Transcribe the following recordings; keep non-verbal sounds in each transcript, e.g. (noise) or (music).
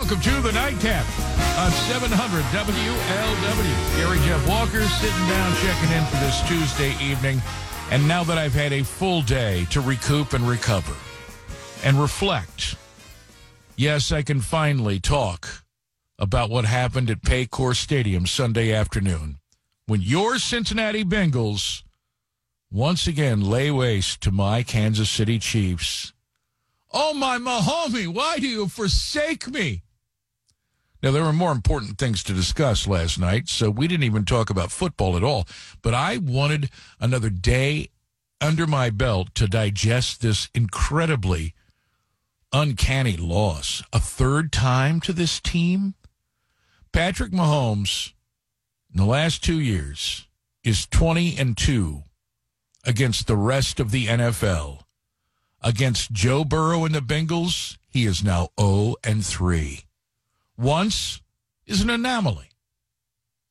Welcome to the Nightcap on 700 WLW. Gary Jeff Walker sitting down, checking in for this Tuesday evening. And now that I've had a full day to recoup and recover and reflect, yes, I can finally talk about what happened at Paycor Stadium Sunday afternoon when your Cincinnati Bengals once again lay waste to my Kansas City Chiefs. Oh, my Mahomie, why do you forsake me? Now, there were more important things to discuss last night, so we didn't even talk about football at all. But I wanted another day under my belt to digest this incredibly uncanny loss. A third time to this team? Patrick Mahomes, in the last two years, is 20 and 2 against the rest of the NFL. Against Joe Burrow and the Bengals, he is now 0 and 3. Once is an anomaly.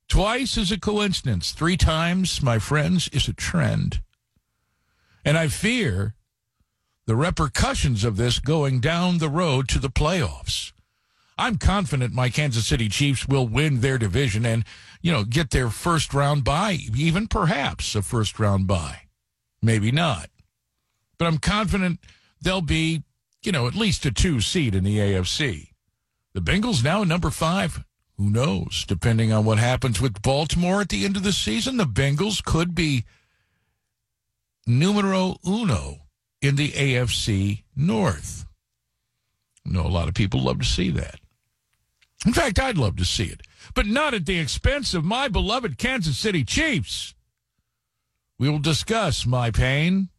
Twice is a coincidence. Three times, my friends, is a trend. And I fear the repercussions of this going down the road to the playoffs. I'm confident my Kansas City Chiefs will win their division and, you know, get their first round bye, even perhaps a first round bye. Maybe not. But I'm confident they'll be, you know, at least a two seed in the AFC. The Bengals now number five. Who knows? Depending on what happens with Baltimore at the end of the season, the Bengals could be numero uno in the AFC North. I know a lot of people love to see that. In fact, I'd love to see it, but not at the expense of my beloved Kansas City Chiefs. We will discuss my pain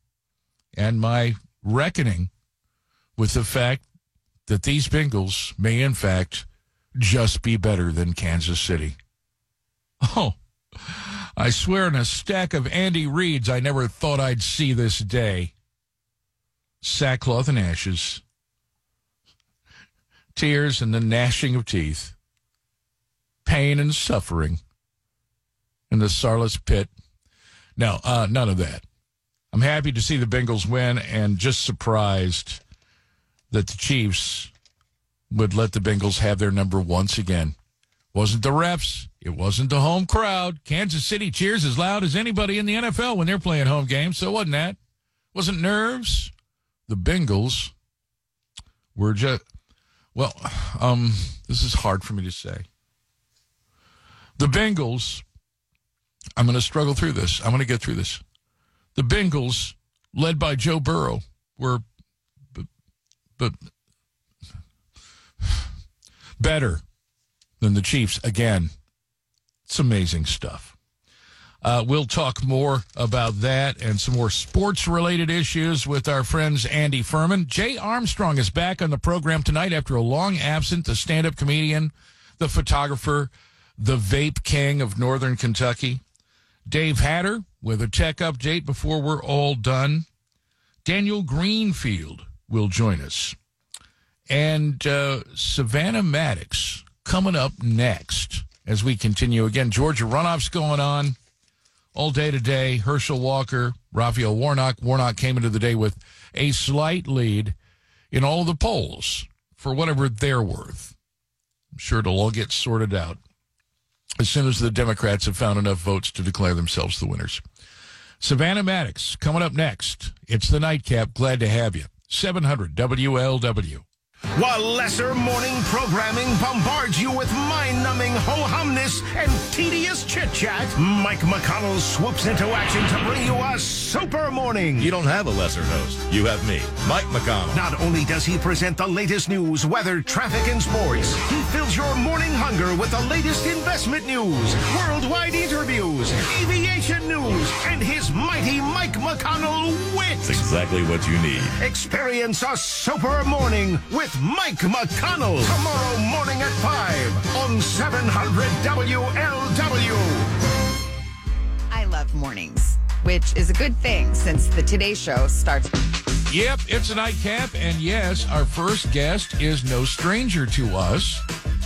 and my reckoning with the fact that these Bengals may, in fact, just be better than Kansas City. Oh, I swear in a stack of Andy Reid's, I never thought I'd see this day. Sackcloth and ashes, tears and the gnashing of teeth, pain and suffering in the Sarlacc pit. No, uh, none of that. I'm happy to see the Bengals win and just surprised that the Chiefs would let the Bengals have their number once again. Wasn't the refs, it wasn't the home crowd. Kansas City cheers as loud as anybody in the NFL when they're playing home games, so wasn't that. Wasn't nerves. The Bengals were just well, um, this is hard for me to say. The Bengals, I'm going to struggle through this. I'm going to get through this. The Bengals, led by Joe Burrow, were but better than the Chiefs again. It's amazing stuff. Uh, we'll talk more about that and some more sports related issues with our friends Andy Furman. Jay Armstrong is back on the program tonight after a long absence. The stand up comedian, the photographer, the vape king of Northern Kentucky. Dave Hatter with a tech update before we're all done. Daniel Greenfield will join us. And uh, Savannah Maddox coming up next as we continue. Again, Georgia runoffs going on all day today. Herschel Walker, Raphael Warnock. Warnock came into the day with a slight lead in all the polls for whatever they're worth. I'm sure it'll all get sorted out as soon as the Democrats have found enough votes to declare themselves the winners. Savannah Maddox coming up next. It's the nightcap. Glad to have you. 700 WLW. While lesser morning programming bombards you with mind-numbing ho-humness and tedious chit-chat, Mike McConnell swoops into action to bring you a super morning. You don't have a lesser host. You have me, Mike McConnell. Not only does he present the latest news, weather, traffic, and sports, he fills your morning hunger with the latest investment news, worldwide interviews, aviation news, and his mighty Mike McConnell wit. That's exactly what you need. Experience a super morning with with Mike McConnell tomorrow morning at 5 on 700 WLW. I love mornings, which is a good thing since the Today Show starts. Yep, it's a nightcap, and yes, our first guest is no stranger to us.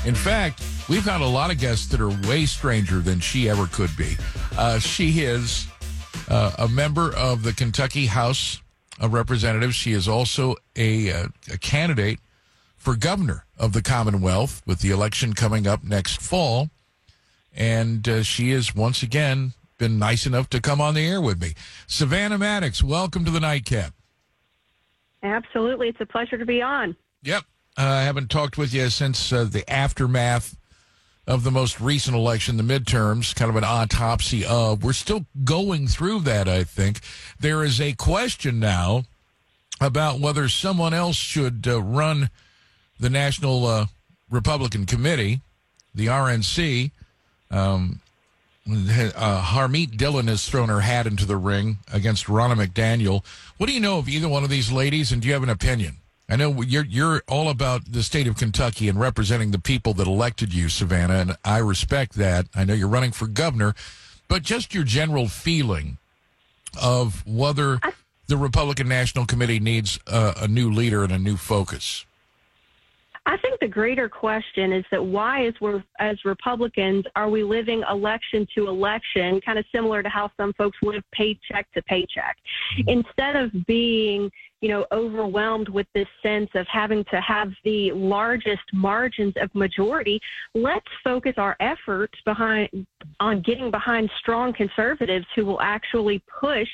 In fact, we've got a lot of guests that are way stranger than she ever could be. Uh, she is uh, a member of the Kentucky House of Representatives. She is also a, uh, a candidate for governor of the Commonwealth with the election coming up next fall. And uh, she has once again been nice enough to come on the air with me. Savannah Maddox, welcome to the nightcap. Absolutely. It's a pleasure to be on. Yep. Uh, I haven't talked with you since uh, the aftermath of the most recent election, the midterms, kind of an autopsy of. We're still going through that, I think. There is a question now about whether someone else should uh, run the National uh, Republican Committee, the RNC. Um, uh, Harmeet Dhillon has thrown her hat into the ring against Ronna McDaniel. What do you know of either one of these ladies, and do you have an opinion? I know you're you're all about the state of Kentucky and representing the people that elected you, Savannah, and I respect that. I know you're running for governor, but just your general feeling of whether the Republican National Committee needs a, a new leader and a new focus. I think the greater question is that why, as we're as Republicans, are we living election to election, kind of similar to how some folks live paycheck to paycheck, instead of being, you know, overwhelmed with this sense of having to have the largest margins of majority. Let's focus our efforts behind on getting behind strong conservatives who will actually push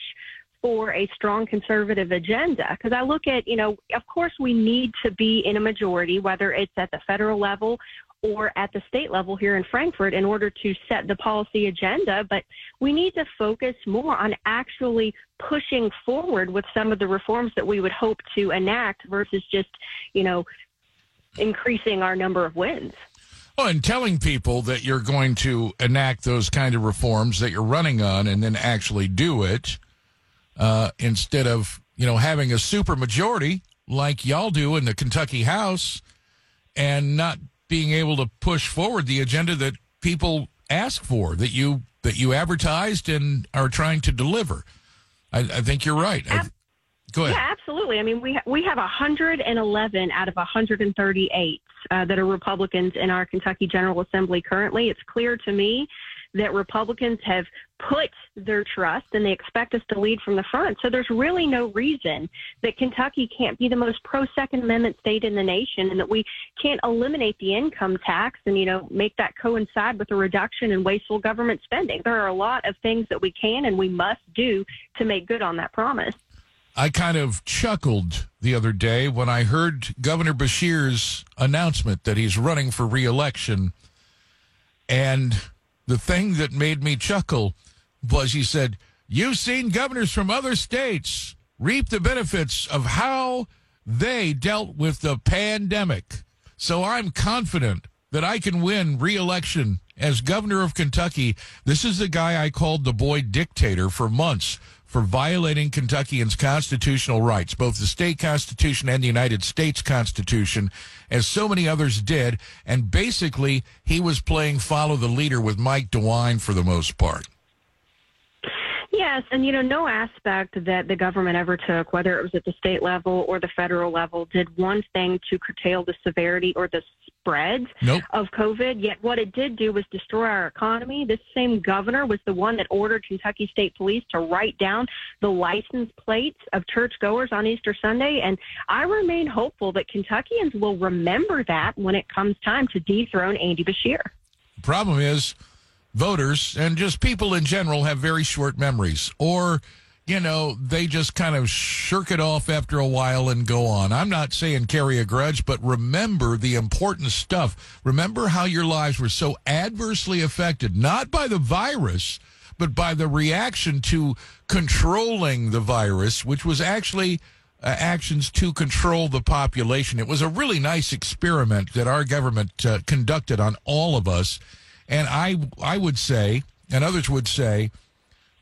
for a strong conservative agenda. Because I look at, you know, of course we need to be in a majority, whether it's at the federal level or at the state level here in Frankfort in order to set the policy agenda, but we need to focus more on actually pushing forward with some of the reforms that we would hope to enact versus just, you know, increasing our number of wins. Well, and telling people that you're going to enact those kind of reforms that you're running on and then actually do it uh, instead of you know having a super majority like y'all do in the Kentucky House and not being able to push forward the agenda that people ask for that you that you advertised and are trying to deliver. I, I think you're right. I, go ahead. Yeah, absolutely. I mean, we ha- we have 111 out of 138 uh, that are Republicans in our Kentucky General Assembly currently. It's clear to me that Republicans have put their trust and they expect us to lead from the front. So there's really no reason that Kentucky can't be the most pro Second Amendment state in the nation and that we can't eliminate the income tax and, you know, make that coincide with a reduction in wasteful government spending. There are a lot of things that we can and we must do to make good on that promise. I kind of chuckled the other day when I heard Governor Beshear's announcement that he's running for reelection. And the thing that made me chuckle was he said, You've seen governors from other states reap the benefits of how they dealt with the pandemic. So I'm confident that I can win reelection as governor of Kentucky. This is the guy I called the boy dictator for months for violating Kentuckians' constitutional rights, both the state constitution and the United States Constitution, as so many others did. And basically, he was playing follow the leader with Mike DeWine for the most part. Yes, and you know, no aspect that the government ever took, whether it was at the state level or the federal level, did one thing to curtail the severity or the spread nope. of COVID. Yet what it did do was destroy our economy. This same governor was the one that ordered Kentucky State Police to write down the license plates of churchgoers on Easter Sunday. And I remain hopeful that Kentuckians will remember that when it comes time to dethrone Andy. The problem is voters and just people in general have very short memories or you know, they just kind of shirk it off after a while and go on. I'm not saying carry a grudge, but remember the important stuff. Remember how your lives were so adversely affected, not by the virus, but by the reaction to controlling the virus, which was actually uh, actions to control the population. It was a really nice experiment that our government uh, conducted on all of us. And I, I would say, and others would say,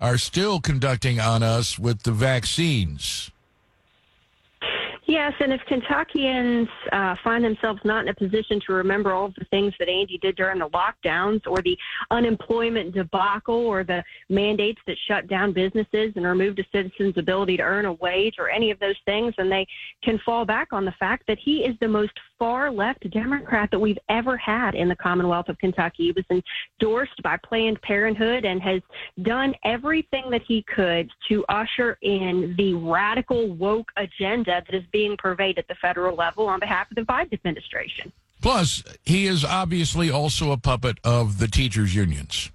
are still conducting on us with the vaccines. Yes, and if Kentuckians uh, find themselves not in a position to remember all of the things that Andy did during the lockdowns or the unemployment debacle or the mandates that shut down businesses and removed a citizen's ability to earn a wage or any of those things, and they can fall back on the fact that he is the most far left Democrat that we've ever had in the Commonwealth of Kentucky. He was endorsed by Planned Parenthood and has done everything that he could to usher in the radical woke agenda that is being purveyed at the federal level on behalf of the Biden administration. Plus, he is obviously also a puppet of the teachers' unions.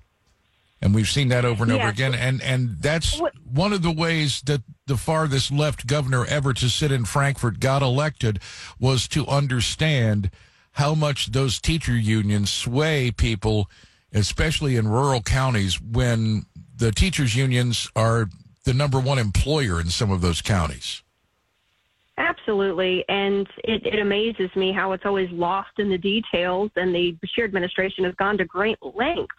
And we've seen that over and over again. And and that's what? one of the ways that the farthest left governor ever to sit in Frankfort got elected was to understand how much those teacher unions sway people, especially in rural counties when the teachers unions are the number one employer in some of those counties. Absolutely. And it, it amazes me how it's always lost in the details. And the Beshear administration has gone to great lengths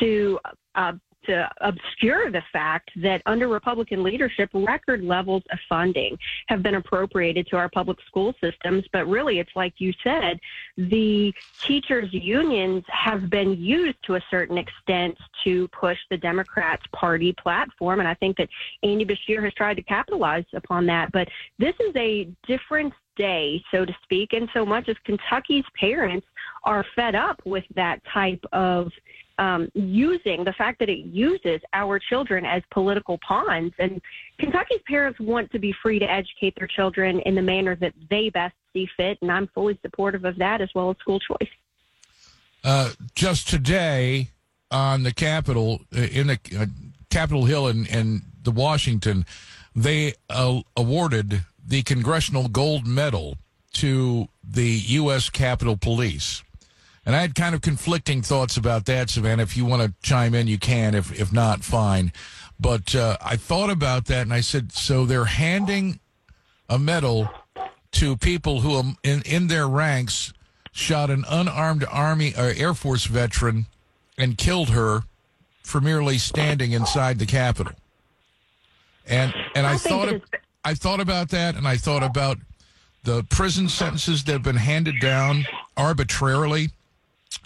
to uh, to obscure the fact that under Republican leadership, record levels of funding have been appropriated to our public school systems. But really, it's like you said, the teachers' unions have been used to a certain extent to push the Democrats' party platform. And I think that Andy Beshear has tried to capitalize upon that. But this is a different day, so to speak, in so much as Kentucky's parents are fed up with that type of um, using the fact that it uses our children as political pawns. And Kentucky's parents want to be free to educate their children in the manner that they best see fit, and I'm fully supportive of that as well as school choice. Uh, just today on the Capitol, uh, in the uh, Capitol Hill in, in the Washington, they uh, awarded the Congressional Gold Medal to the U.S. Capitol Police. And I had kind of conflicting thoughts about that, Savannah. If you want to chime in, you can. If if not, fine. But uh, I thought about that, and I said, so they're handing a medal to people who, um, in in their ranks, shot an unarmed Army or uh, Air Force veteran and killed her for merely standing inside the Capitol. And and I, I thought I thought about that, and I thought about the prison sentences that have been handed down arbitrarily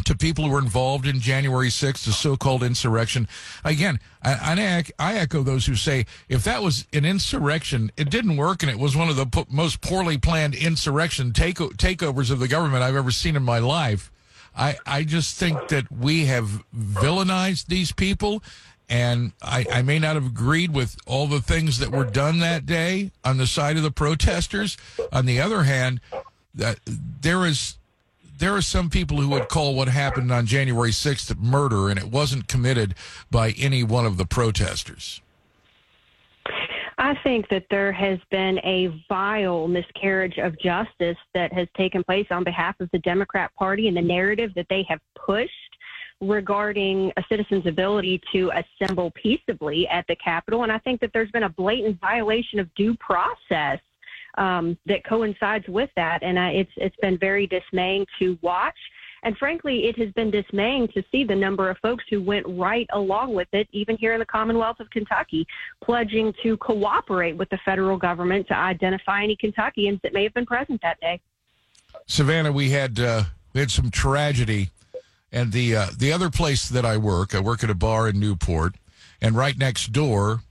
to people who were involved in January 6th, the so-called insurrection. Again, I, I, echo those who say if that was an insurrection, it didn't work, and it was one of the most poorly planned insurrection take, takeovers of the government I've ever seen in my life. I, I just think that we have villainized these people, and I, I may not have agreed with all the things that were done that day on the side of the protesters. On the other hand, that there is there are some people who would call what happened on January 6th murder, and it wasn't committed by any one of the protesters. I think that there has been a vile miscarriage of justice that has taken place on behalf of the Democrat Party and the narrative that they have pushed regarding a citizen's ability to assemble peaceably at the Capitol. And I think that there's been a blatant violation of due process um, that coincides with that. And uh, it's it's been very dismaying to watch. And frankly, it has been dismaying to see the number of folks who went right along with it, even here in the Commonwealth of Kentucky, pledging to cooperate with the federal government to identify any Kentuckians that may have been present that day. Savannah, we had uh, we had some tragedy, and the uh, the other place that I work, I work at a bar in Newport, and right next door,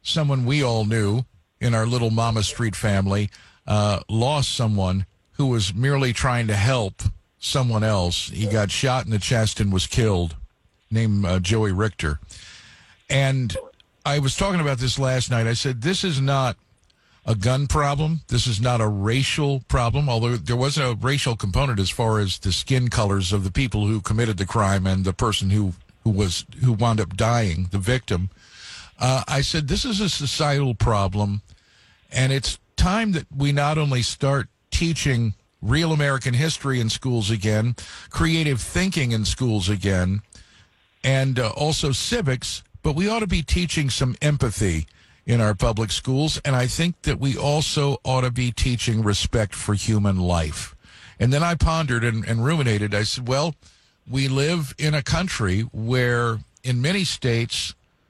someone we all knew in our little Monmouth Street family uh, lost someone who was merely trying to help someone else. He got shot in the chest and was killed, named uh, Joey Richter. And I was talking about this last night. I said, this is not a gun problem. This is not a racial problem, although there was a racial component as far as the skin colors of the people who committed the crime and the person who, who was who wound up dying, the victim. Uh, I said, this is a societal problem and it's time that we not only start teaching real American history in schools again, creative thinking in schools again, and uh, also civics, but we ought to be teaching some empathy in our public schools. And I think that we also ought to be teaching respect for human life. And then I pondered and, and ruminated. I said, well, we live in a country where in many states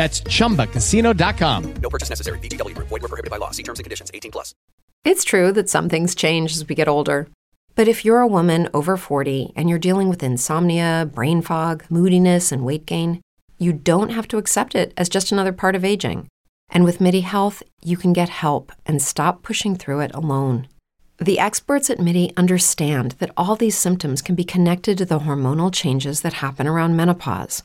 That's chumbacasino.com. No purchase necessary. VGW Group. Void were prohibited by law. See terms and conditions. 18 plus. It's true that some things change as we get older. But if you're a woman over 40 and you're dealing with insomnia, brain fog, moodiness, and weight gain, you don't have to accept it as just another part of aging. And with MIDI Health, you can get help and stop pushing through it alone. The experts at MIDI understand that all these symptoms can be connected to the hormonal changes that happen around menopause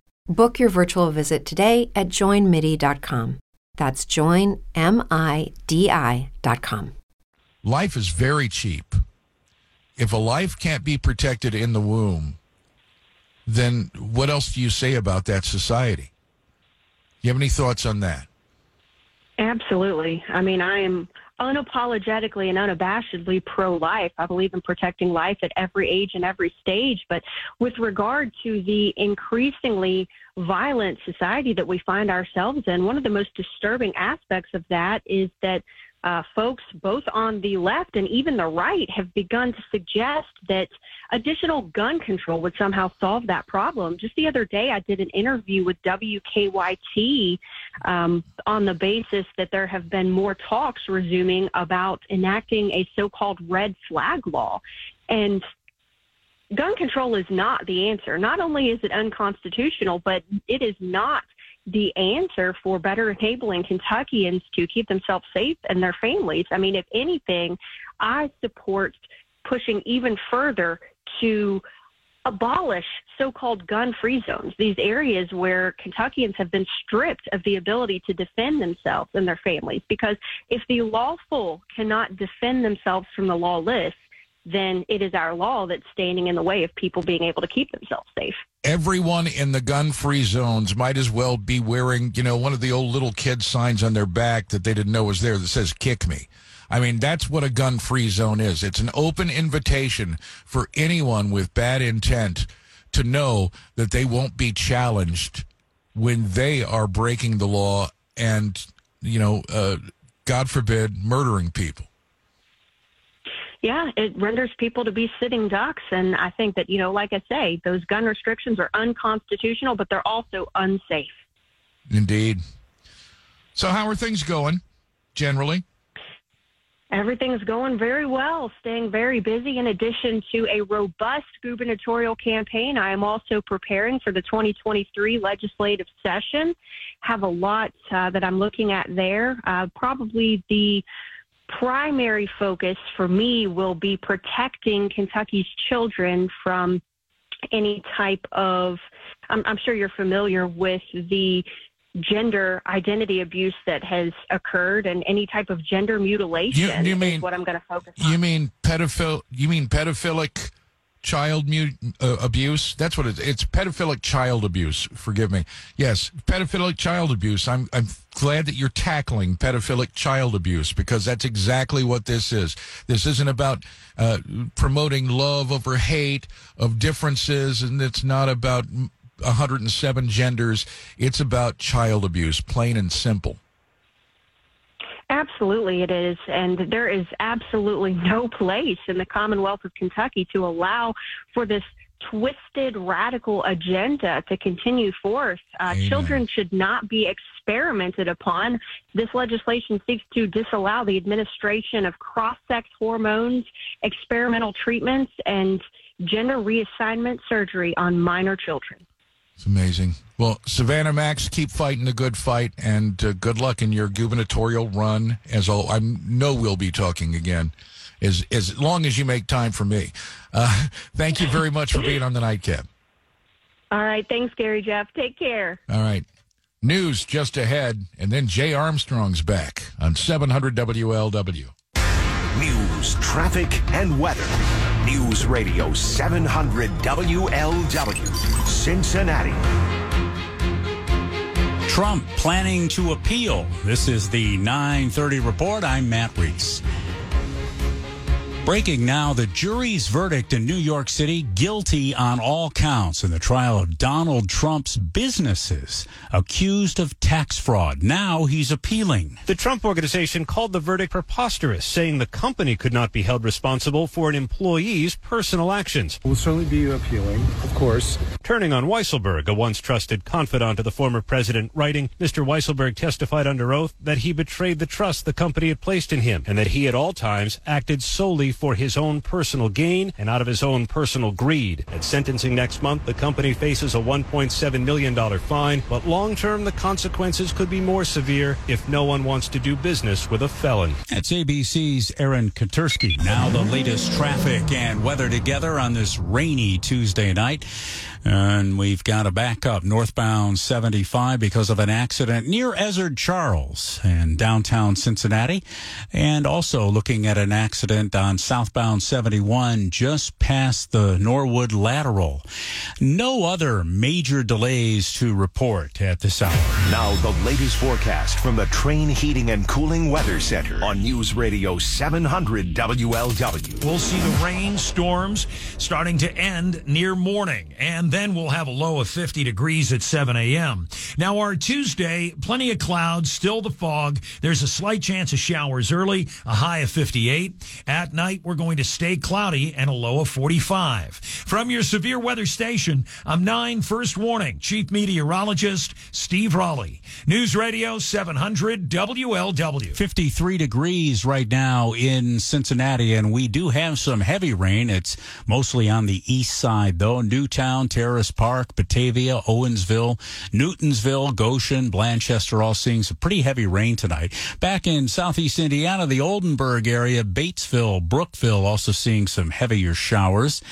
Book your virtual visit today at joinmidi.com. That's joinmidi.com. Life is very cheap. If a life can't be protected in the womb, then what else do you say about that society? You have any thoughts on that? Absolutely. I mean, I am unapologetically and unabashedly pro life. I believe in protecting life at every age and every stage. But with regard to the increasingly violent society that we find ourselves in, one of the most disturbing aspects of that is that uh, folks both on the left and even the right have begun to suggest that additional gun control would somehow solve that problem. Just the other day, I did an interview with WKYT um, on the basis that there have been more talks resuming about enacting a so called red flag law. And gun control is not the answer. Not only is it unconstitutional, but it is not the answer for better enabling Kentuckians to keep themselves safe and their families. I mean, if anything, I support pushing even further to abolish so-called gun-free zones, these areas where Kentuckians have been stripped of the ability to defend themselves and their families. Because if the lawful cannot defend themselves from the lawless, then it is our law that's standing in the way of people being able to keep themselves safe. Everyone in the gun free zones might as well be wearing, you know, one of the old little kid signs on their back that they didn't know was there that says, kick me. I mean, that's what a gun free zone is. It's an open invitation for anyone with bad intent to know that they won't be challenged when they are breaking the law and, you know, uh, God forbid, murdering people yeah, it renders people to be sitting ducks. And I think that, you know, like I say, those gun restrictions are unconstitutional, but they're also unsafe. Indeed. So, how are things going generally? Everything's going very well, staying very busy. In addition to a robust gubernatorial campaign, I am also preparing for the 2023 legislative session. Have a lot uh, that I'm looking at there. Uh, probably the primary focus for me will be protecting Kentucky's children from any type of, I'm, I'm sure you're familiar with the gender identity abuse that has occurred and any type of gender mutilation you, you mean, what I'm going to focus on. You mean pedophile, you mean pedophilic child mu- uh, abuse. That's what it is. It's pedophilic child abuse. Forgive me. Yes, pedophilic child abuse. I'm I'm glad that you're tackling pedophilic child abuse because that's exactly what this is. This isn't about uh, promoting love over hate of differences, and it's not about 107 genders. It's about child abuse, plain and simple. Absolutely, it is. And there is absolutely no place in the Commonwealth of Kentucky to allow for this twisted, radical agenda to continue forth. Uh, children should not be experimented upon. This legislation seeks to disallow the administration of cross sex hormones, experimental treatments, and gender reassignment surgery on minor children. It's amazing. Well, Savannah Max, keep fighting the good fight, and uh, good luck in your gubernatorial run. As all, I know we'll be talking again, as as long as you make time for me. Uh, (laughs) thank you very much for being on the nightcap. All right. Thanks, Gary Jeff. Take care. All right. News just ahead, and then Jay Armstrong's back on 700 WLW. News, traffic, and weather. News Radio 700 WLW, Cincinnati. Trump planning to appeal. This is the 930 report. I'm Matt Reese. Breaking now, the jury's verdict in New York City guilty on all counts in the trial of Donald Trump's businesses accused of tax fraud. Now he's appealing. The Trump organization called the verdict preposterous, saying the company could not be held responsible for an employee's personal actions. We'll certainly be appealing, of course. Turning on Weisselberg, a once trusted confidant of the former president, writing, Mr. Weisselberg testified under oath that he betrayed the trust the company had placed in him and that he at all times acted solely for his own personal gain and out of his own personal greed. At sentencing next month, the company faces a $1.7 million fine, but long term, the consequences could be more severe if no one wants to do business with a felon. That's ABC's Aaron Katersky. Now the latest traffic and weather together on this rainy Tuesday night. And we've got a backup northbound 75 because of an accident near Ezzard Charles in downtown Cincinnati. And also looking at an accident on southbound 71 just past the Norwood lateral. No other major delays to report at this hour. Now, the latest forecast from the Trane Heating and Cooling Weather Center on News Radio 700 WLW. We'll see the rain, storms starting to end near morning, and then we'll have a low of 50 degrees at 7 a.m. Now, our Tuesday, plenty of clouds, still the fog. There's a slight chance of showers early, a high of 58. At night, we're going to stay cloudy and a low of 45. From your severe weather station, I'm 9 First Warning, Chief Meteorologist Steve Raleigh. News Radio 700 WLW. 53 degrees right now in Cincinnati, and we do have some heavy rain. It's mostly on the east side, though. Newtown, Terrace Park, Batavia, Owensville, Newtonsville, Goshen, Blanchester, all seeing some pretty heavy rain tonight. Back in southeast Indiana, the Oldenburg area, Batesville, Brookville, also seeing some heavier showers.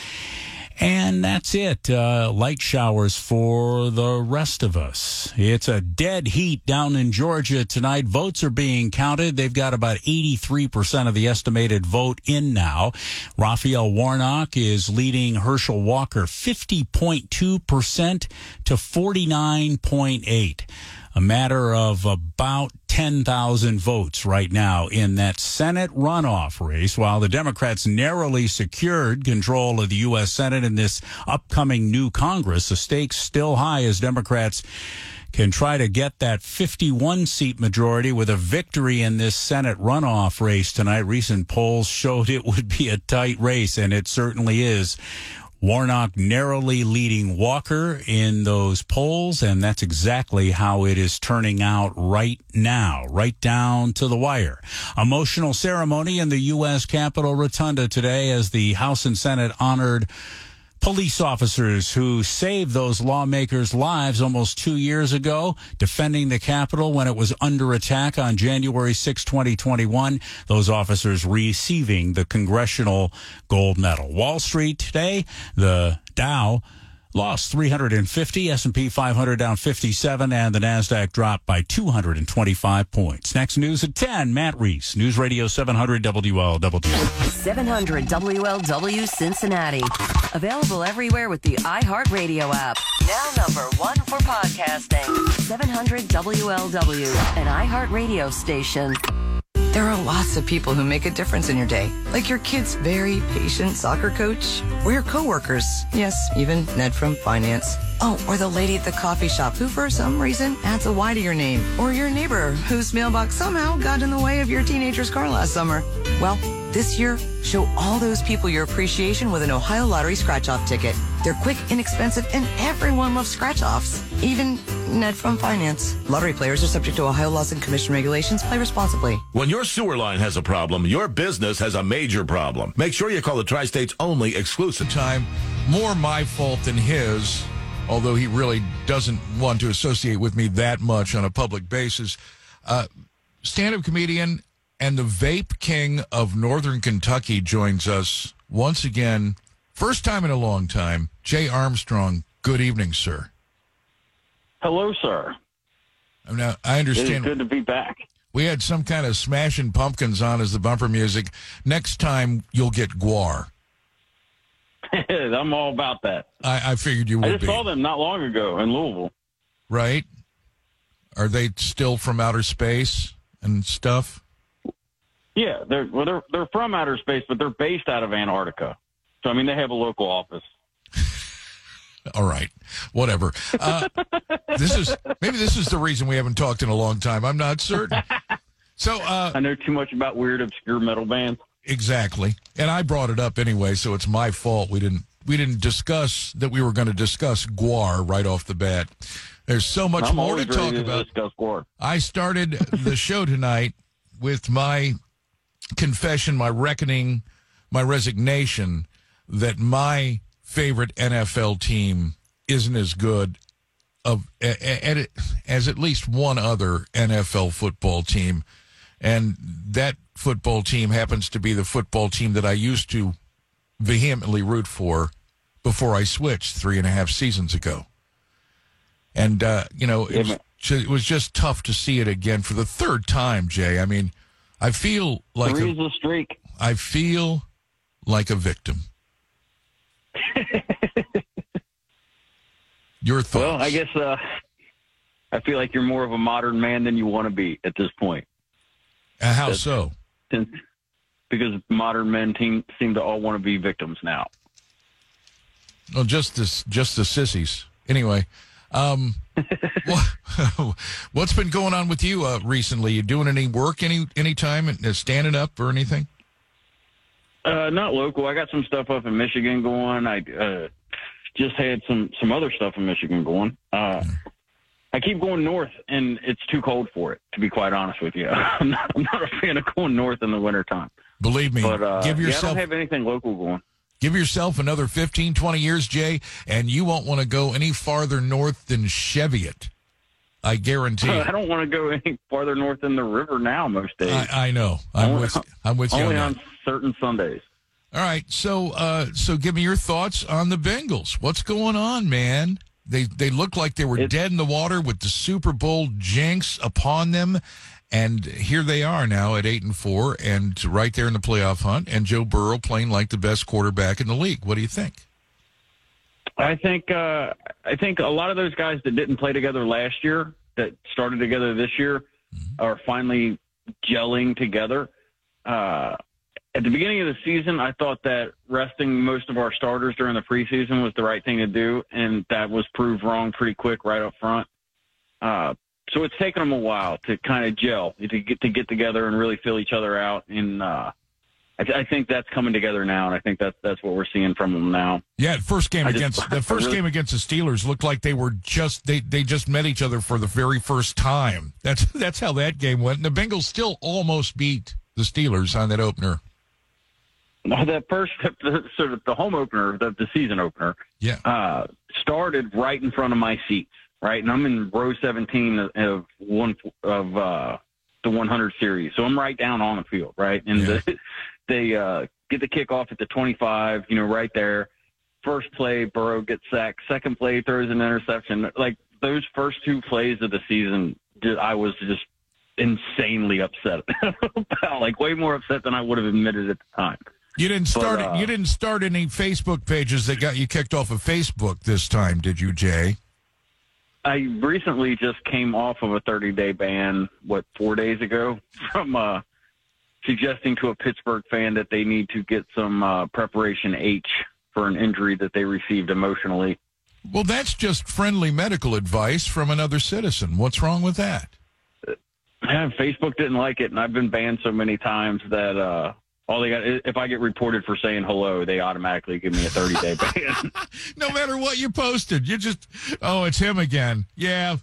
And that's it. Uh, light showers for the rest of us. It's a dead heat down in Georgia tonight. Votes are being counted. They've got about 83% of the estimated vote in now. Raphael Warnock is leading Herschel Walker 50.2% to 49.8 a matter of about 10,000 votes right now in that Senate runoff race, while the Democrats narrowly secured control of the U.S. Senate in this upcoming new Congress. The stakes still high as Democrats can try to get that 51 seat majority with a victory in this Senate runoff race tonight. Recent polls showed it would be a tight race, and it certainly is. Warnock narrowly leading Walker in those polls, and that's exactly how it is turning out right now, right down to the wire. Emotional ceremony in the U.S. Capitol Rotunda today as the House and Senate honored police officers who saved those lawmakers' lives almost two years ago, defending the Capitol when it was under attack on January 6, 2021. Those officers receiving the Congressional Gold Medal. Wall Street today, the Dow lost 350 s&p 500 down 57 and the nasdaq dropped by 225 points. Next news at 10 matt reese news radio 700 wlw 700 wlw cincinnati. Available everywhere with the iheartradio app. Now number one for podcasting. 700 wlw an iheartradio station there are lots of people who make a difference in your day, like your kid's very patient soccer coach, or your coworkers. Yes, even Ned from finance. Oh, or the lady at the coffee shop who, for some reason, adds a Y to your name, or your neighbor whose mailbox somehow got in the way of your teenager's car last summer. Well, this year, show all those people your appreciation with an Ohio Lottery scratch-off ticket. They're quick, inexpensive, and everyone loves scratch-offs. Even Ned from Finance. Lottery players are subject to Ohio laws and commission regulations. Play responsibly. When your sewer line has a problem, your business has a major problem. Make sure you call the Tri-State's only exclusive. Time, more my fault than his although he really doesn't want to associate with me that much on a public basis. Uh, Stand up comedian and the vape king of Northern Kentucky joins us once again. First time in a long time. Jay Armstrong, good evening, sir. Hello, sir. Now, I understand. It's good to be back. We had some kind of smashing pumpkins on as the bumper music. Next time, you'll get GWAR. (laughs) I'm all about that. I, I figured you would I just be. saw them not long ago in Louisville. Right? Are they still from outer space and stuff? Yeah, they're well, they're they're from outer space, but they're based out of Antarctica. So I mean, they have a local office. (laughs) All right, whatever. Uh, this is maybe this is the reason we haven't talked in a long time. I'm not certain. (laughs) So uh, I know too much about weird, obscure metal bands. Exactly, and I brought it up anyway, so it's my fault. We didn't we didn't discuss that we were going to discuss GWAR right off the bat. There's so much I'm more to talk to about. I started the show tonight with my confession, my reckoning, my resignation that my favorite NFL team isn't as good of as at least one other NFL football team, and that football team happens to be the football team that I used to vehemently root for before I switched three and a half seasons ago. And uh, you know, it was, it was just tough to see it again for the third time, Jay. I mean, I feel like Three's a, a streak. I feel like a victim. (laughs) Your thoughts? Well, I guess uh, I feel like you're more of a modern man than you want to be at this point. Uh, how That's- so? Because modern men team, seem to all want to be victims now. Well, just this, just the sissies. Anyway, um, (laughs) what, (laughs) what's been going on with you uh, recently? You doing any work any any time? Uh, standing up or anything? Uh, not local. I got some stuff up in Michigan going. I uh, just had some some other stuff in Michigan going. Uh, I keep going north, and it's too cold for it. To be quite honest with you, (laughs) I'm not, I'm not a fan of going north in the wintertime. Believe me, But uh, give yeah, I don't have anything local going. give yourself another 15, 20 years, Jay, and you won't want to go any farther north than Cheviot. I guarantee. (laughs) I don't want to go any farther north than the river now. Most days, I, I know. I'm Only- with. I'm with you only on on certain Sundays. All right, so uh, so give me your thoughts on the Bengals. What's going on, man? They they look like they were dead in the water with the Super Bowl jinx upon them, and here they are now at eight and four, and right there in the playoff hunt. And Joe Burrow playing like the best quarterback in the league. What do you think? I think uh, I think a lot of those guys that didn't play together last year that started together this year are finally gelling together. Uh, at the beginning of the season, I thought that resting most of our starters during the preseason was the right thing to do, and that was proved wrong pretty quick right up front. Uh, so it's taken them a while to kind of gel, to get to get together and really fill each other out. And uh, I, th- I think that's coming together now, and I think that's that's what we're seeing from them now. Yeah, first game I just- against (laughs) the first really- game against the Steelers looked like they were just they they just met each other for the very first time. That's (laughs) that's how that game went. And the Bengals still almost beat the Steelers on that opener. (laughs) That first (laughs) sort of the home opener, the, the season opener, Yeah. uh, started right in front of my seats, right, and I'm in row 17 of- of one of uh, the 100 series, so I'm right down on the field, right, and the, (laughs) they uh, get the kickoff at the 25, you know, right there. First play, Burrow gets sacked. Second play, throws an interception. Like those first two plays of the season, I was just insanely upset about, like way more upset than I would have admitted at the time. You didn't But, start uh, you didn't start any Facebook pages that got you kicked off of Facebook this time, did you, Jay? I recently just came off of a 30 day ban, what, four days ago, (laughs) from uh, suggesting to a Pittsburgh fan that they need to get some uh, preparation H for an injury that they received emotionally. Well, that's just friendly medical advice from another citizen. What's wrong with that? Yeah, Facebook didn't like it, and I've been banned so many times that uh, all they got, if I get reported for saying hello, they automatically give me a 30 day ban. (laughs) No matter what you posted, you just oh, it's him again. Yeah,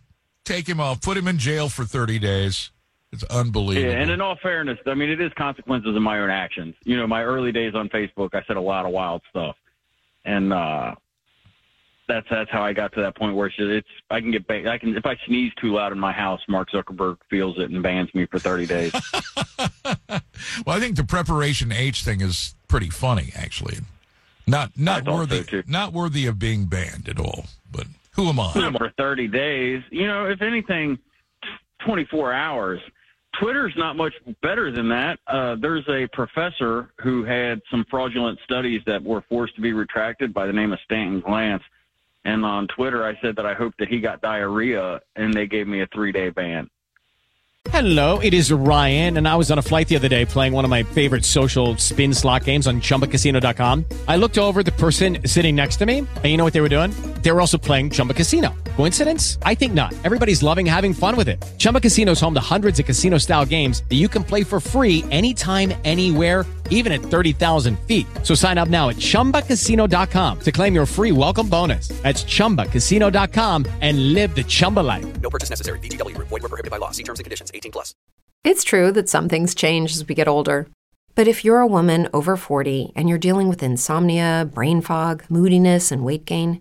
take him off, put him in jail for 30 days. It's unbelievable. Yeah, and in all fairness, I mean, it is consequences of my own actions. You know, my early days on Facebook, I said a lot of wild stuff, and uh, that's that's how I got to that point where it's, just, it's I can get ba- I can if I sneeze too loud in my house, Mark Zuckerberg feels it and bans me for 30 days. (laughs) Well, I think the preparation H thing is pretty funny, actually. Not not thought so, worthy not worthy of being banned at all. But who am I? for 30 days. You know, if anything, 24 hours. Twitter's not much better than that. Uh, there's a professor who had some fraudulent studies that were forced to be retracted by the name of Stanton Glantz. And on Twitter, I said that I hoped that he got diarrhea, and they gave me a three day ban. Hello, it is Ryan, and I was on a flight the other day playing one of my favorite social spin slot games on chumbacasino.com. I looked over the person sitting next to me, and you know what they were doing? They were also playing Chumba Casino. Coincidence? I think not. Everybody's loving having fun with it. Chumba Casino is home to hundreds of casino style games that you can play for free anytime, anywhere, even at 30,000 feet. So sign up now at chumbacasino.com to claim your free welcome bonus. That's chumbacasino.com and live the Chumba life. No purchase necessary. VGW Group. Void were prohibited by law. See terms and conditions. 18 plus. It's true that some things change as we get older. But if you're a woman over 40 and you're dealing with insomnia, brain fog, moodiness, and weight gain,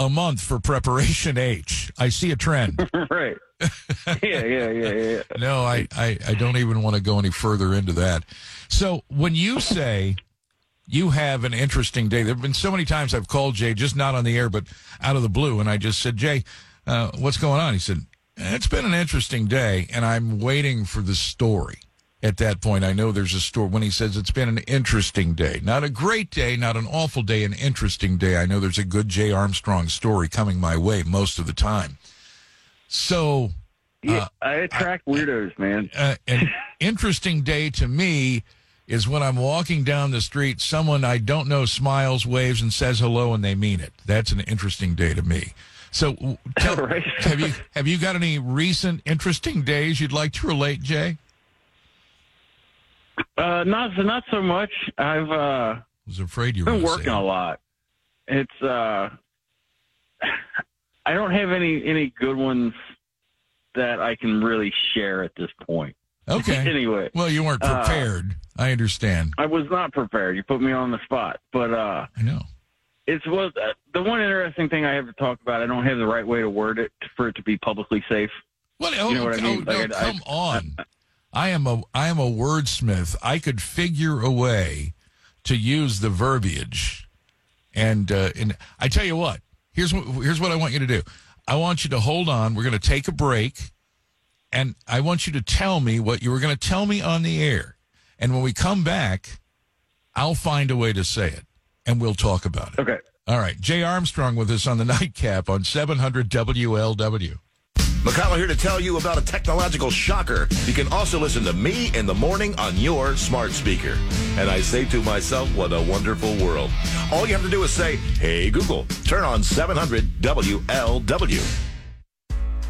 a month for preparation H. I see a trend. (laughs) right. Yeah, yeah, yeah, yeah. (laughs) no, I, I, I don't even want to go any further into that. So when you say you have an interesting day, there have been so many times I've called Jay, just not on the air, but out of the blue, and I just said, Jay, uh, what's going on? He said, it's been an interesting day, and I'm waiting for the story. At that point, I know there's a story. When he says it's been an interesting day, not a great day, not an awful day, an interesting day, I know there's a good Jay Armstrong story coming my way most of the time. So, Yeah, I attract weirdos, man. uh, an (laughs) interesting day to me is when I'm walking down the street, someone I don't know smiles, waves, and says hello, and they mean it. That's an interesting day to me. So, (laughs) tell, have you have you got any recent interesting days you'd like to relate, Jay? Uh, not so, not so much. I've uh, was afraid you were been working a lot. It's uh, I don't have any any good ones that I can really share at this point. (laughs) Okay. anyway, Well, you weren't uh, prepared. I understand. I was not prepared. You put me on the spot, but uh, I know. It's was uh, the one interesting thing I have to talk about. I don't have the right way to word it for it to be publicly safe. What? you know oh, what I mean? oh, no, I- come on. I am a I am a wordsmith. I could figure a way to use the verbiage, and uh, and I tell you what. Here's what here's what I want you to do. I want you to hold on. We're going to take a break, and I want you to tell me what you were going to tell me on the air. And when we come back, I'll find a way to say it, and we'll talk about it. Okay. All right. Jay Armstrong with us on the (laughs) nightcap on 700 WLW. McConnell here to tell you about a technological shocker. You can also listen to me in the morning on your smart speaker. And I say to myself, what a wonderful world. All you have to do is say, hey, Google, turn on 700 WLW.